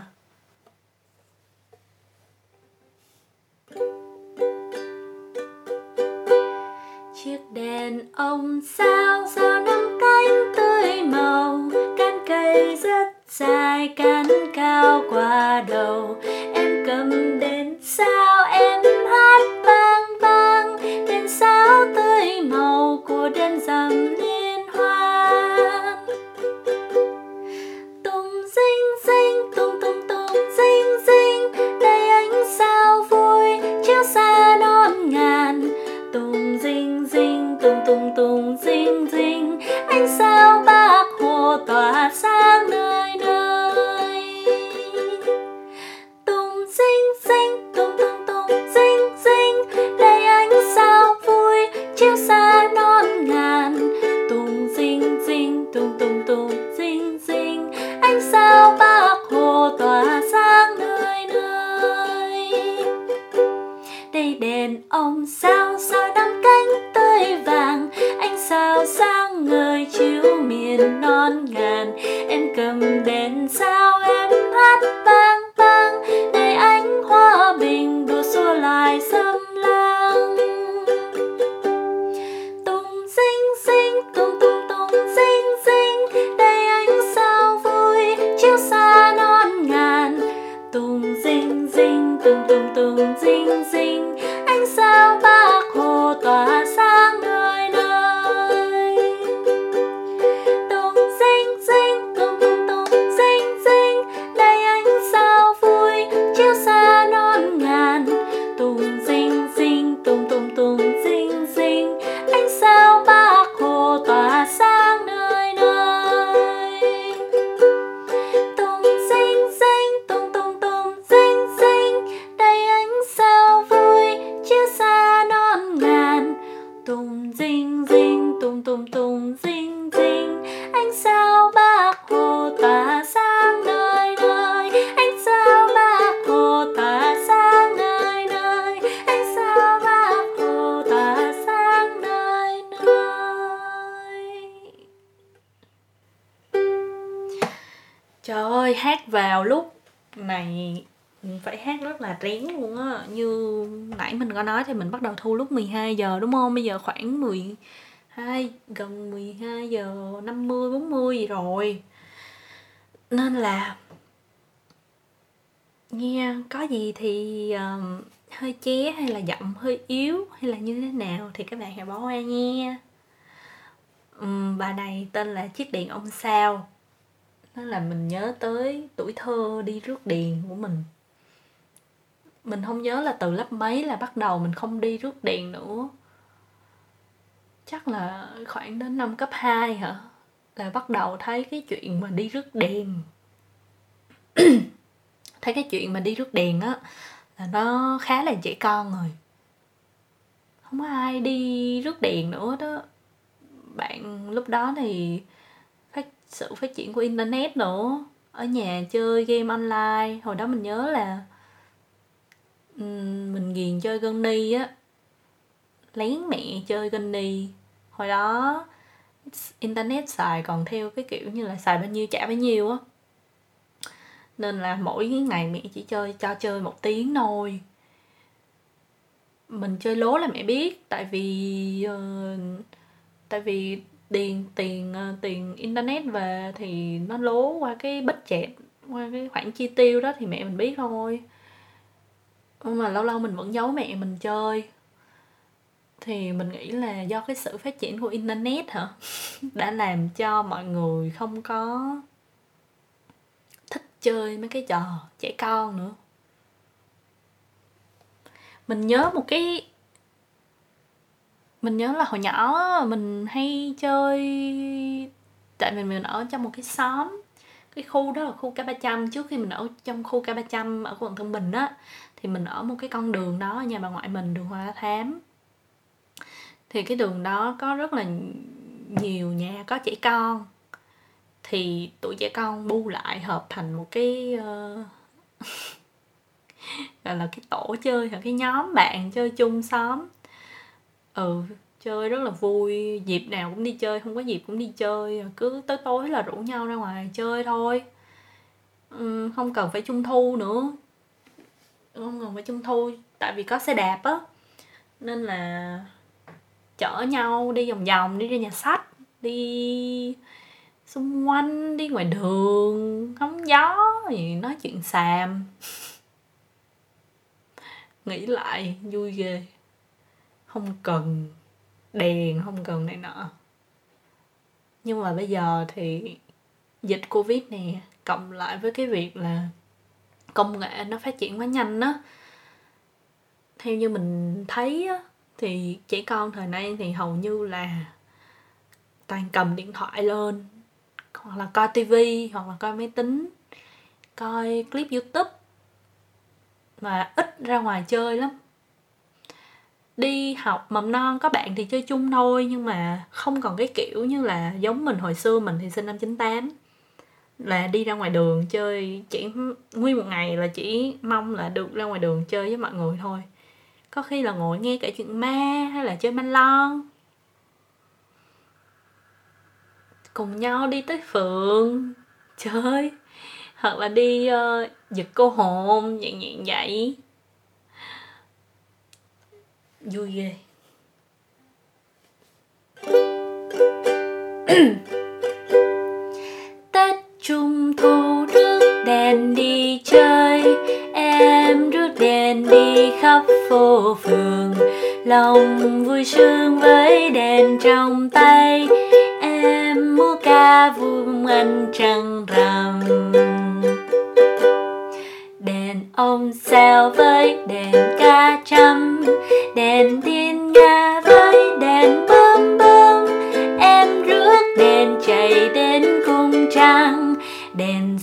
Chiếc đèn ông sao sao năm cánh tươi màu cánh cây rất dài cánh cao qua đầu. Em cầm đèn sao em hát vang màu của đen rằm đầu thu lúc 12 giờ đúng không? Bây giờ khoảng 12, gần 12 giờ 50, 40 gì rồi. Nên là nghe có gì thì um, hơi ché hay là giọng hơi yếu hay là như thế nào thì các bạn hãy bỏ qua nghe um, Bà này tên là Chiếc Điện Ông Sao. Nó là mình nhớ tới tuổi thơ đi rước đèn của mình mình không nhớ là từ lớp mấy là bắt đầu mình không đi rước đèn nữa. Chắc là khoảng đến năm cấp 2 hả? Là bắt đầu thấy cái chuyện mà đi rước đèn. (clears throat) Thấy cái chuyện mà đi rước đèn á, là nó khá là trẻ con rồi. Không có ai đi rước đèn nữa đó. Bạn lúc đó thì phát, sự phát triển của internet nữa. Ở nhà chơi game online. Hồi đó mình nhớ là mình ghiền chơi Gunny á. Lén mẹ chơi Gunny hồi đó internet xài còn theo cái kiểu như là xài bao nhiêu trả bao nhiêu á. Nên là mỗi ngày mẹ chỉ chơi cho chơi một tiếng thôi. Mình chơi lố là mẹ biết tại vì uh, tại vì tiền tiền uh, tiền internet về thì nó lố qua cái budget qua cái khoản chi tiêu đó thì mẹ mình biết thôi nhưng mà lâu lâu mình vẫn giấu mẹ mình chơi. Thì mình nghĩ là do cái sự phát triển của internet hả? (laughs) Đã làm cho mọi người không có thích chơi mấy cái trò trẻ con nữa. Mình nhớ một cái mình nhớ là hồi nhỏ mình hay chơi tại vì mình ở trong một cái xóm cái khu đó là khu K 300 trước khi mình ở trong khu K 300 ở quận Tân Bình á thì mình ở một cái con đường đó nhà bà ngoại mình đường Hoa Thám. Thì cái đường đó có rất là nhiều nhà có trẻ con. Thì tụi trẻ con bu lại hợp thành một cái uh, (laughs) gọi là cái tổ chơi hoặc cái nhóm bạn chơi chung xóm. Ừ chơi rất là vui. Dịp nào cũng đi chơi không có dịp cũng đi chơi. Cứ tới tối là rủ nhau ra ngoài chơi thôi. Ừ, không cần phải trung thu nữa không cần với trung thu, tại vì có xe đạp á. Nên là chở nhau đi vòng vòng, đi ra nhà sách, đi xung quanh, đi ngoài đường hóng gió gì nói chuyện xàm. (laughs) Nghĩ lại, vui ghê. Không cần đèn, không cần này nọ. Nhưng mà bây giờ thì dịch covid nè, cộng lại với cái việc là công nghệ nó phát triển quá nhanh á. Theo như mình thấy á, thì trẻ con thời nay thì hầu như là toàn cầm điện thoại lên, hoặc là coi tivi hoặc là coi máy tính, coi clip youtube, mà ít ra ngoài chơi lắm. Đi học mầm non có bạn thì chơi chung thôi, nhưng mà không còn cái kiểu như là giống mình hồi xưa mình thì sinh năm 98 là đi ra ngoài đường chơi chỉ nguyên một ngày là chỉ mong là được ra ngoài đường chơi với mọi người thôi. Có khi là ngồi nghe kể chuyện ma hay là chơi manh lon. Cùng nhau đi tới phường chơi. Hoặc là đi uh, giật cô hồn dạng dạng vậy vui ghê. (clears throat) Trung Thu rước đèn đi chơi. Em rước đèn đi khắp phố phường. Lòng vui sướng với đèn trong tay. Em múa ca vuông anh trăng rằm. Đèn ông sao với đèn ca trăm Đèn thiên nga với đèn bơm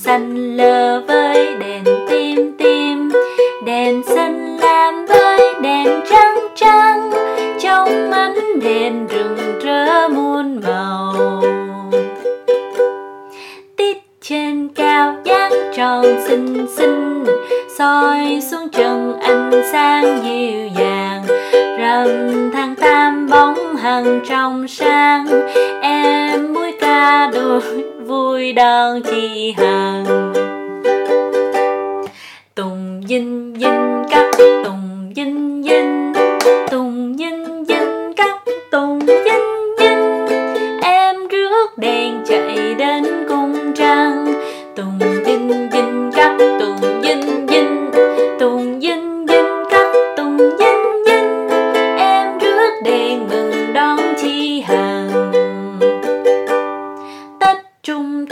xanh lờ với đèn tim tim. Đèn xanh lam với đèn trắng trắng. Trong ánh đèn rừng rỡ muôn màu. Tít trên cao dáng tròn xinh xinh. Soi xuống trần ánh sáng dịu dàng. Rằm tháng tam bóng hằng trong sáng. Em mũi ca đôi vui đón chi hàng. Tùng dinh dinh cắt tùng dinh dinh tùng dinh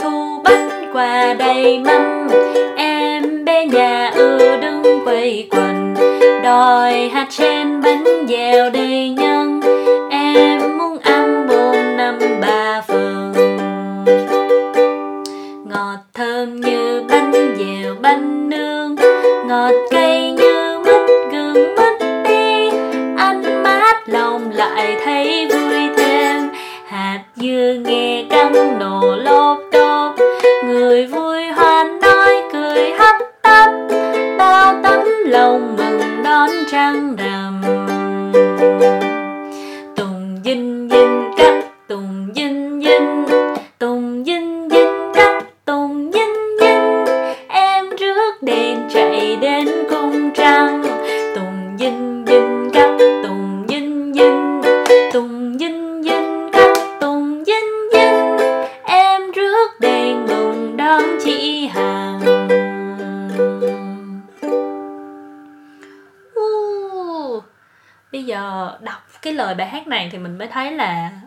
thu bánh quà đầy mâm em bé nhà ư đứng quây quần, đòi hạt sen bánh dẻo đầy nhau thấy là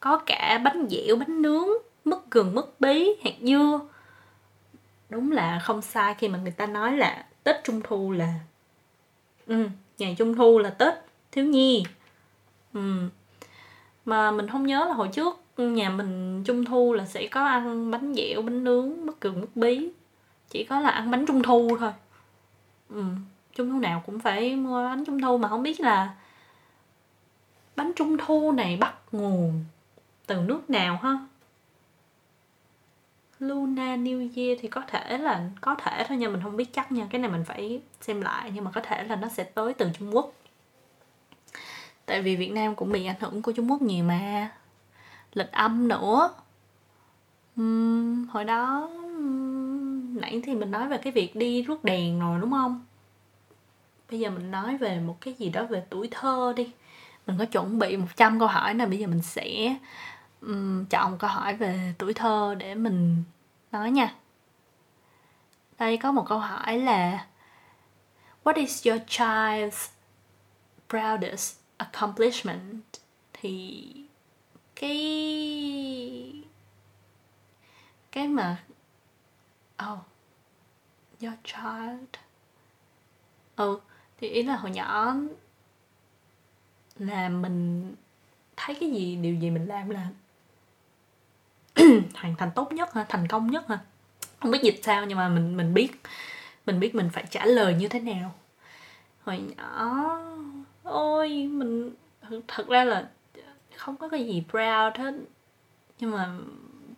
có cả bánh dẻo bánh nướng mứt gừng mứt bí hạt dưa đúng là không sai khi mà người ta nói là tết trung thu là ừ, ngày trung thu là tết thiếu nhi ừ. mà mình không nhớ là hồi trước nhà mình trung thu là sẽ có ăn bánh dẻo bánh nướng mứt gừng mứt bí chỉ có là ăn bánh trung thu thôi ừ. trung thu nào cũng phải mua bánh trung thu mà không biết là bánh trung thu này bắt nguồn từ nước nào ha? Luna New Year thì có thể là có thể thôi nha mình không biết chắc nha. Cái này mình phải xem lại nhưng mà có thể là nó sẽ tới từ Trung Quốc. Tại vì Việt Nam cũng bị ảnh hưởng của Trung Quốc nhiều mà. Lịch âm nữa. Uhm, hồi đó uhm, nãy thì mình nói về cái việc đi rước đèn rồi đúng không? Bây giờ mình nói về một cái gì đó về tuổi thơ đi mình có chuẩn bị 100 câu hỏi nè bây giờ mình sẽ um, chọn câu hỏi về tuổi thơ để mình nói nha. Đây có một câu hỏi là what is your child's proudest accomplishment? Thì cái cái mà oh your child. Ừ thì ý là hồi nhỏ là mình thấy cái gì, điều gì mình làm là (clears throat) hoàn thành tốt nhất hả? Thành công nhất hả? Không biết dịch sao nhưng mà mình mình biết mình biết mình phải trả lời như thế nào. Hồi nhỏ, ôi, mình thật ra là không có cái gì proud hết. Nhưng mà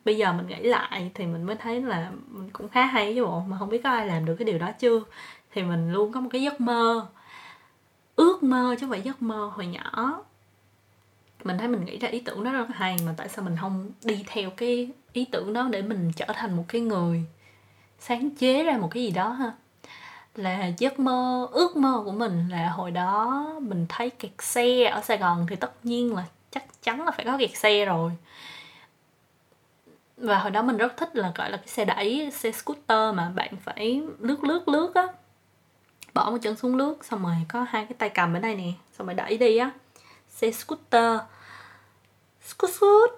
bây giờ mình nghĩ lại thì mình mới thấy là mình cũng khá hay chứ bộ. Mà không biết có ai làm được cái điều đó chưa? Thì mình luôn có một cái giấc mơ ước mơ chứ không phải giấc mơ hồi nhỏ. Mình thấy mình nghĩ ra ý tưởng đó rất là hay, mà tại sao mình không đi theo cái ý tưởng đó để mình trở thành một cái người sáng chế ra một cái gì đó ha? Là giấc mơ, ước mơ của mình là hồi đó mình thấy kẹt xe ở sài gòn thì tất nhiên là chắc chắn là phải có kẹt xe rồi. Và hồi đó mình rất thích là, gọi là, cái xe đẩy, xe scooter mà bạn phải lướt lướt lướt á bỏ một chân xuống nước, xong rồi có hai cái tay cầm ở đây nè xong rồi đẩy đi á. Xe scooter. Scoot scoot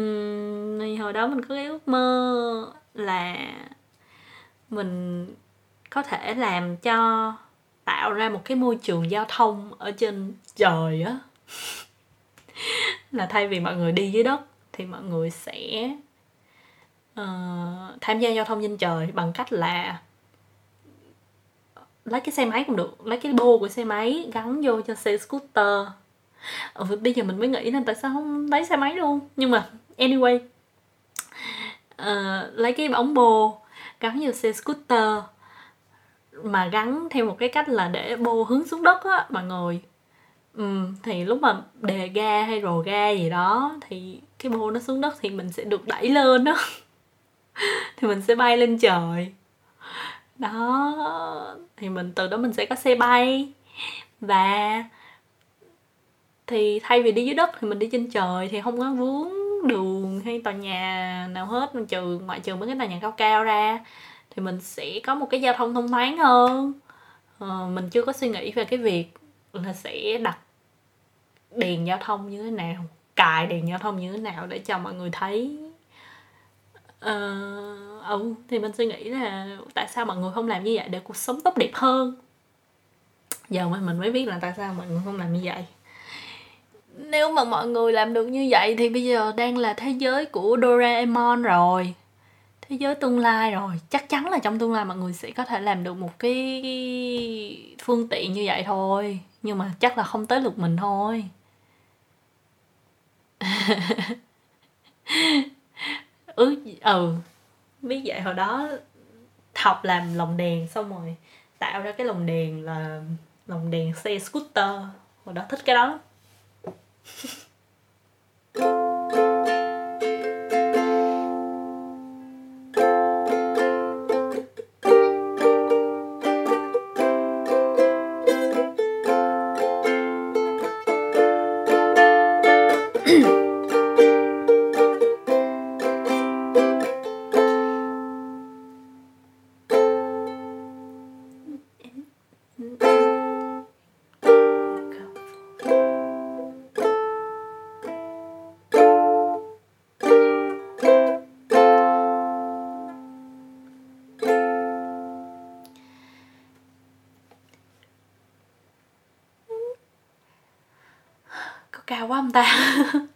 uhm, thì hồi đó mình có cái ước mơ là mình có thể làm cho tạo ra một cái môi trường giao thông ở trên trời á. Là thay vì mọi người đi dưới đất thì mọi người sẽ uh, tham gia giao thông trên trời bằng cách là lấy cái xe máy cũng được lấy cái bô của xe máy gắn vô cho xe scooter. Ừ, bây giờ mình mới nghĩ là tại sao không lấy xe máy luôn. Nhưng mà anyway uh, lấy cái bóng bô gắn vô xe scooter mà gắn theo một cái cách là để bô hướng xuống đất á mọi người ừ, thì lúc mà đề ga hay rồ ga gì đó thì cái bô nó xuống đất thì mình sẽ được đẩy lên đó (laughs) thì mình sẽ bay lên trời đó thì mình từ đó mình sẽ có xe bay. Và thì thay vì đi dưới đất thì mình đi trên trời thì không có vướng đường hay tòa nhà nào hết. Trừ ngoại trừ mấy cái tòa nhà cao cao ra thì mình sẽ có một cái giao thông thông thoáng hơn. Ờ, mình chưa có suy nghĩ về cái việc là sẽ đặt đèn giao thông như thế nào cài đèn giao thông như thế nào để cho mọi người thấy. Uh, ừ thì mình suy nghĩ là tại sao mọi người không làm như vậy để cuộc sống tốt đẹp hơn? Giờ mà mình mới biết là tại sao mọi người không làm như vậy. Nếu mà mọi người làm được như vậy thì bây giờ đang là thế giới của Doraemon rồi. Thế giới tương lai rồi. Chắc chắn là trong tương lai mọi người sẽ có thể làm được một cái phương tiện như vậy thôi. Nhưng mà chắc là không tới lượt mình thôi. (laughs) Ừ ừ biết vậy hồi đó học làm lồng đèn xong rồi tạo ra cái lồng đèn là lồng đèn xe scooter. Hồi đó thích cái đó. (laughs) cao (laughs) quá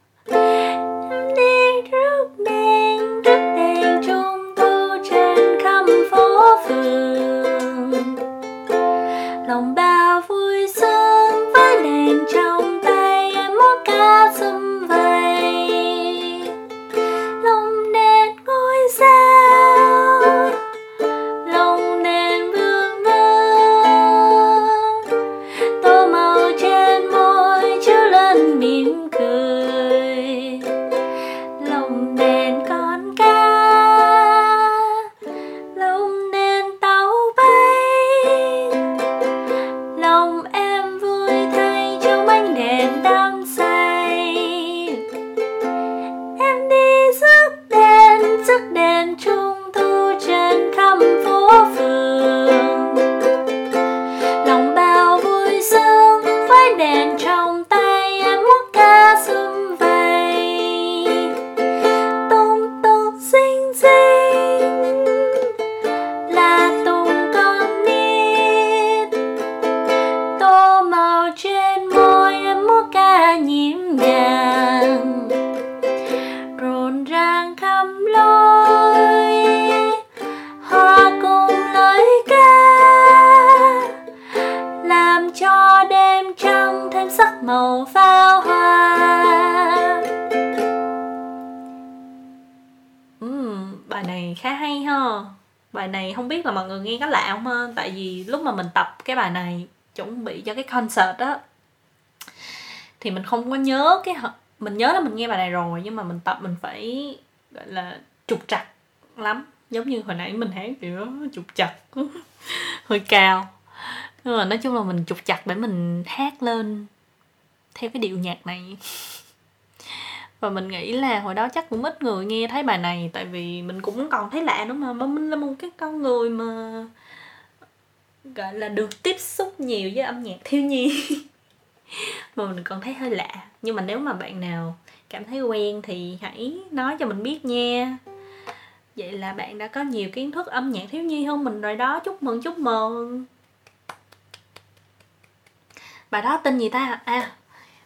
cái bài này chuẩn bị cho cái concert á. Thì mình không có nhớ cái mình nhớ là mình nghe bài này rồi, nhưng mà mình tập mình phải, gọi là, trục trặc lắm. Giống như hồi nãy mình hát kiểu trục trặc, (laughs) hơi cao. Nhưng mà nói chung là mình trục chặt để mình hát lên theo cái điệu nhạc này. (laughs) Và mình nghĩ là hồi đó chắc cũng ít người nghe thấy bài này, tại vì mình cũng còn thấy lạ nữa mà mà. Mình là một cái con người mà gọi là được tiếp xúc nhiều với âm nhạc thiếu nhi. (laughs) Mà mình còn thấy hơi lạ. Nhưng mà nếu mà bạn nào cảm thấy quen thì hãy nói cho mình biết nha. Vậy là bạn đã có nhiều kiến thức âm nhạc thiếu nhi hơn mình rồi đó. Chúc mừng chúc mừng. Bài đó tên gì ta? À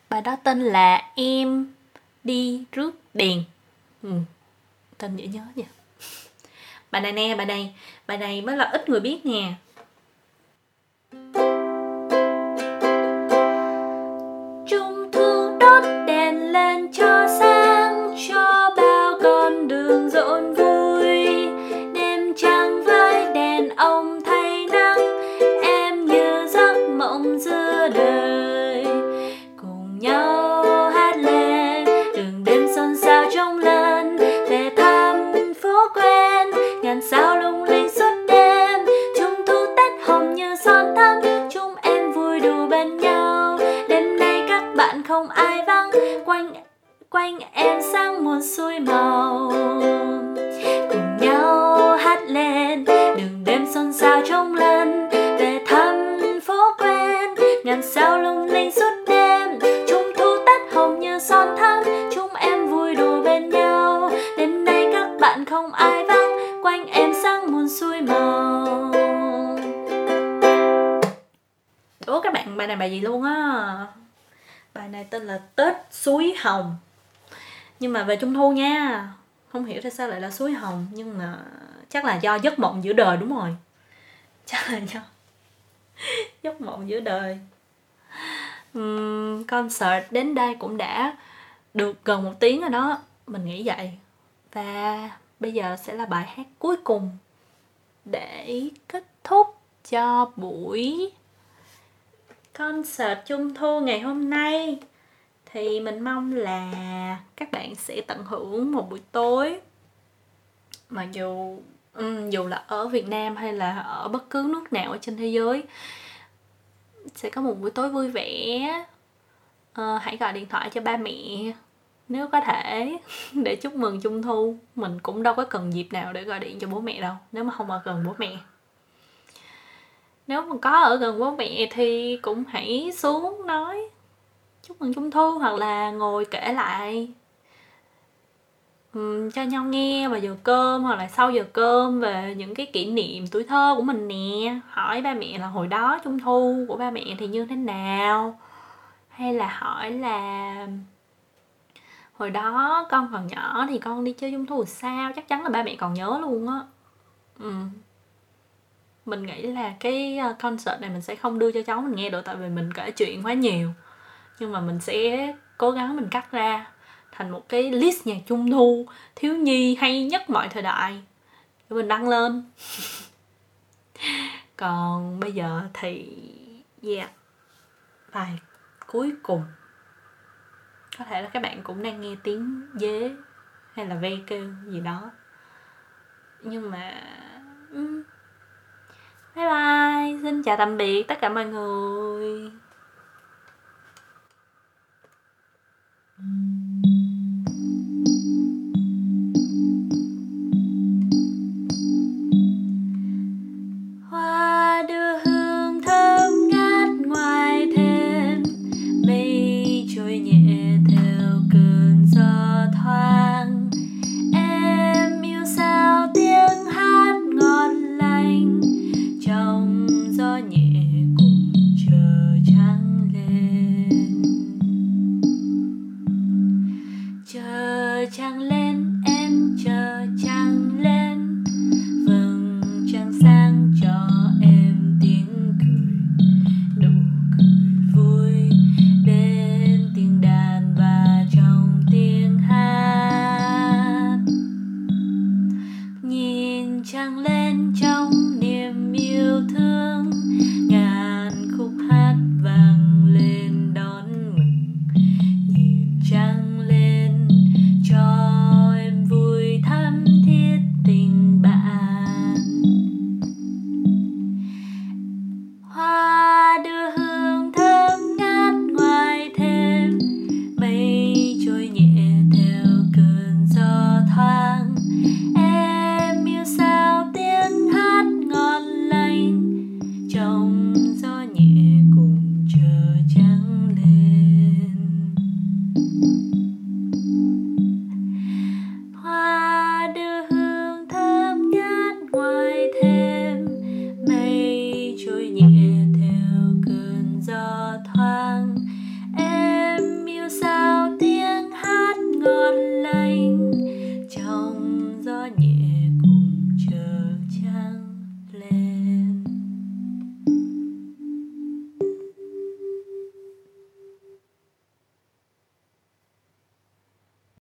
bài đó tên là em đi rước đèn. Ừ. tên dễ nhớ nha. (laughs) Bài này nè, bài này bài này mới là ít người biết nè không ai vắng. Quanh quanh em sáng muôn xuôi màu. Cùng nhau hát lên, đường đêm xôn xao trong lần về thăm phố quen, ngàn sao lung linh suốt đêm. Trung thu tết hồng như son thắm, chúng em vui đùa bên nhau. Đêm nay các bạn không ai vắng, quanh em sáng muôn xuôi màu. Ủa, các bạn, bài này bài gì luôn á? Bài này tên là tết suối hồng. Nhưng mà về trung thu nha không hiểu tại sao lại là suối hồng nhưng mà chắc là do giấc mộng giữa đời đúng rồi. Chắc là do (laughs) giấc mộng giữa đời. Uhm, concert đến đây cũng đã được gần một tiếng rồi đó mình nghĩ vậy. Và bây giờ sẽ là bài hát cuối cùng để kết thúc cho buổi concert trung thu ngày hôm nay. Thì mình mong là các bạn sẽ tận hưởng một buổi tối. Mà dù ừ, dù là ở Việt Nam hay là ở bất cứ nước nào ở trên thế giới sẽ có một buổi tối vui vẻ. Ờ, hãy gọi điện thoại cho ba mẹ nếu có thể (laughs) để chúc mừng trung thu. Mình cũng đâu có cần dịp nào để gọi điện cho bố mẹ đâu nếu mà không ở gần bố mẹ nếu mà có ở gần bố mẹ thì cũng hãy xuống nói chúc mừng trung thu hoặc là ngồi kể lại um, cho nhau nghe vào giờ cơm hoặc là sau giờ cơm về những cái kỷ niệm tuổi thơ của mình nè. Hỏi ba mẹ là hồi đó trung thu của ba mẹ thì như thế nào? Hay là hỏi là hồi đó con còn nhỏ thì con đi chơi trung thu sao? Chắc chắn là ba mẹ còn nhớ luôn á. Ừ mình nghĩ là cái ờ, concert này mình sẽ không đưa cho cháu mình nghe được tại vì mình kể chuyện quá nhiều. Nhưng mà mình sẽ cố gắng mình cắt ra thành một cái list nhạc trung thu, thiếu nhi, hay nhất mọi thời đại để mình đăng lên. (laughs) Còn bây giờ thì, yeah, bài cuối cùng. Có thể là các bạn cũng đang nghe tiếng dế hay là ve kêu gì đó. Nhưng mà bye bye xin chào tạm biệt tất cả mọi người Mm.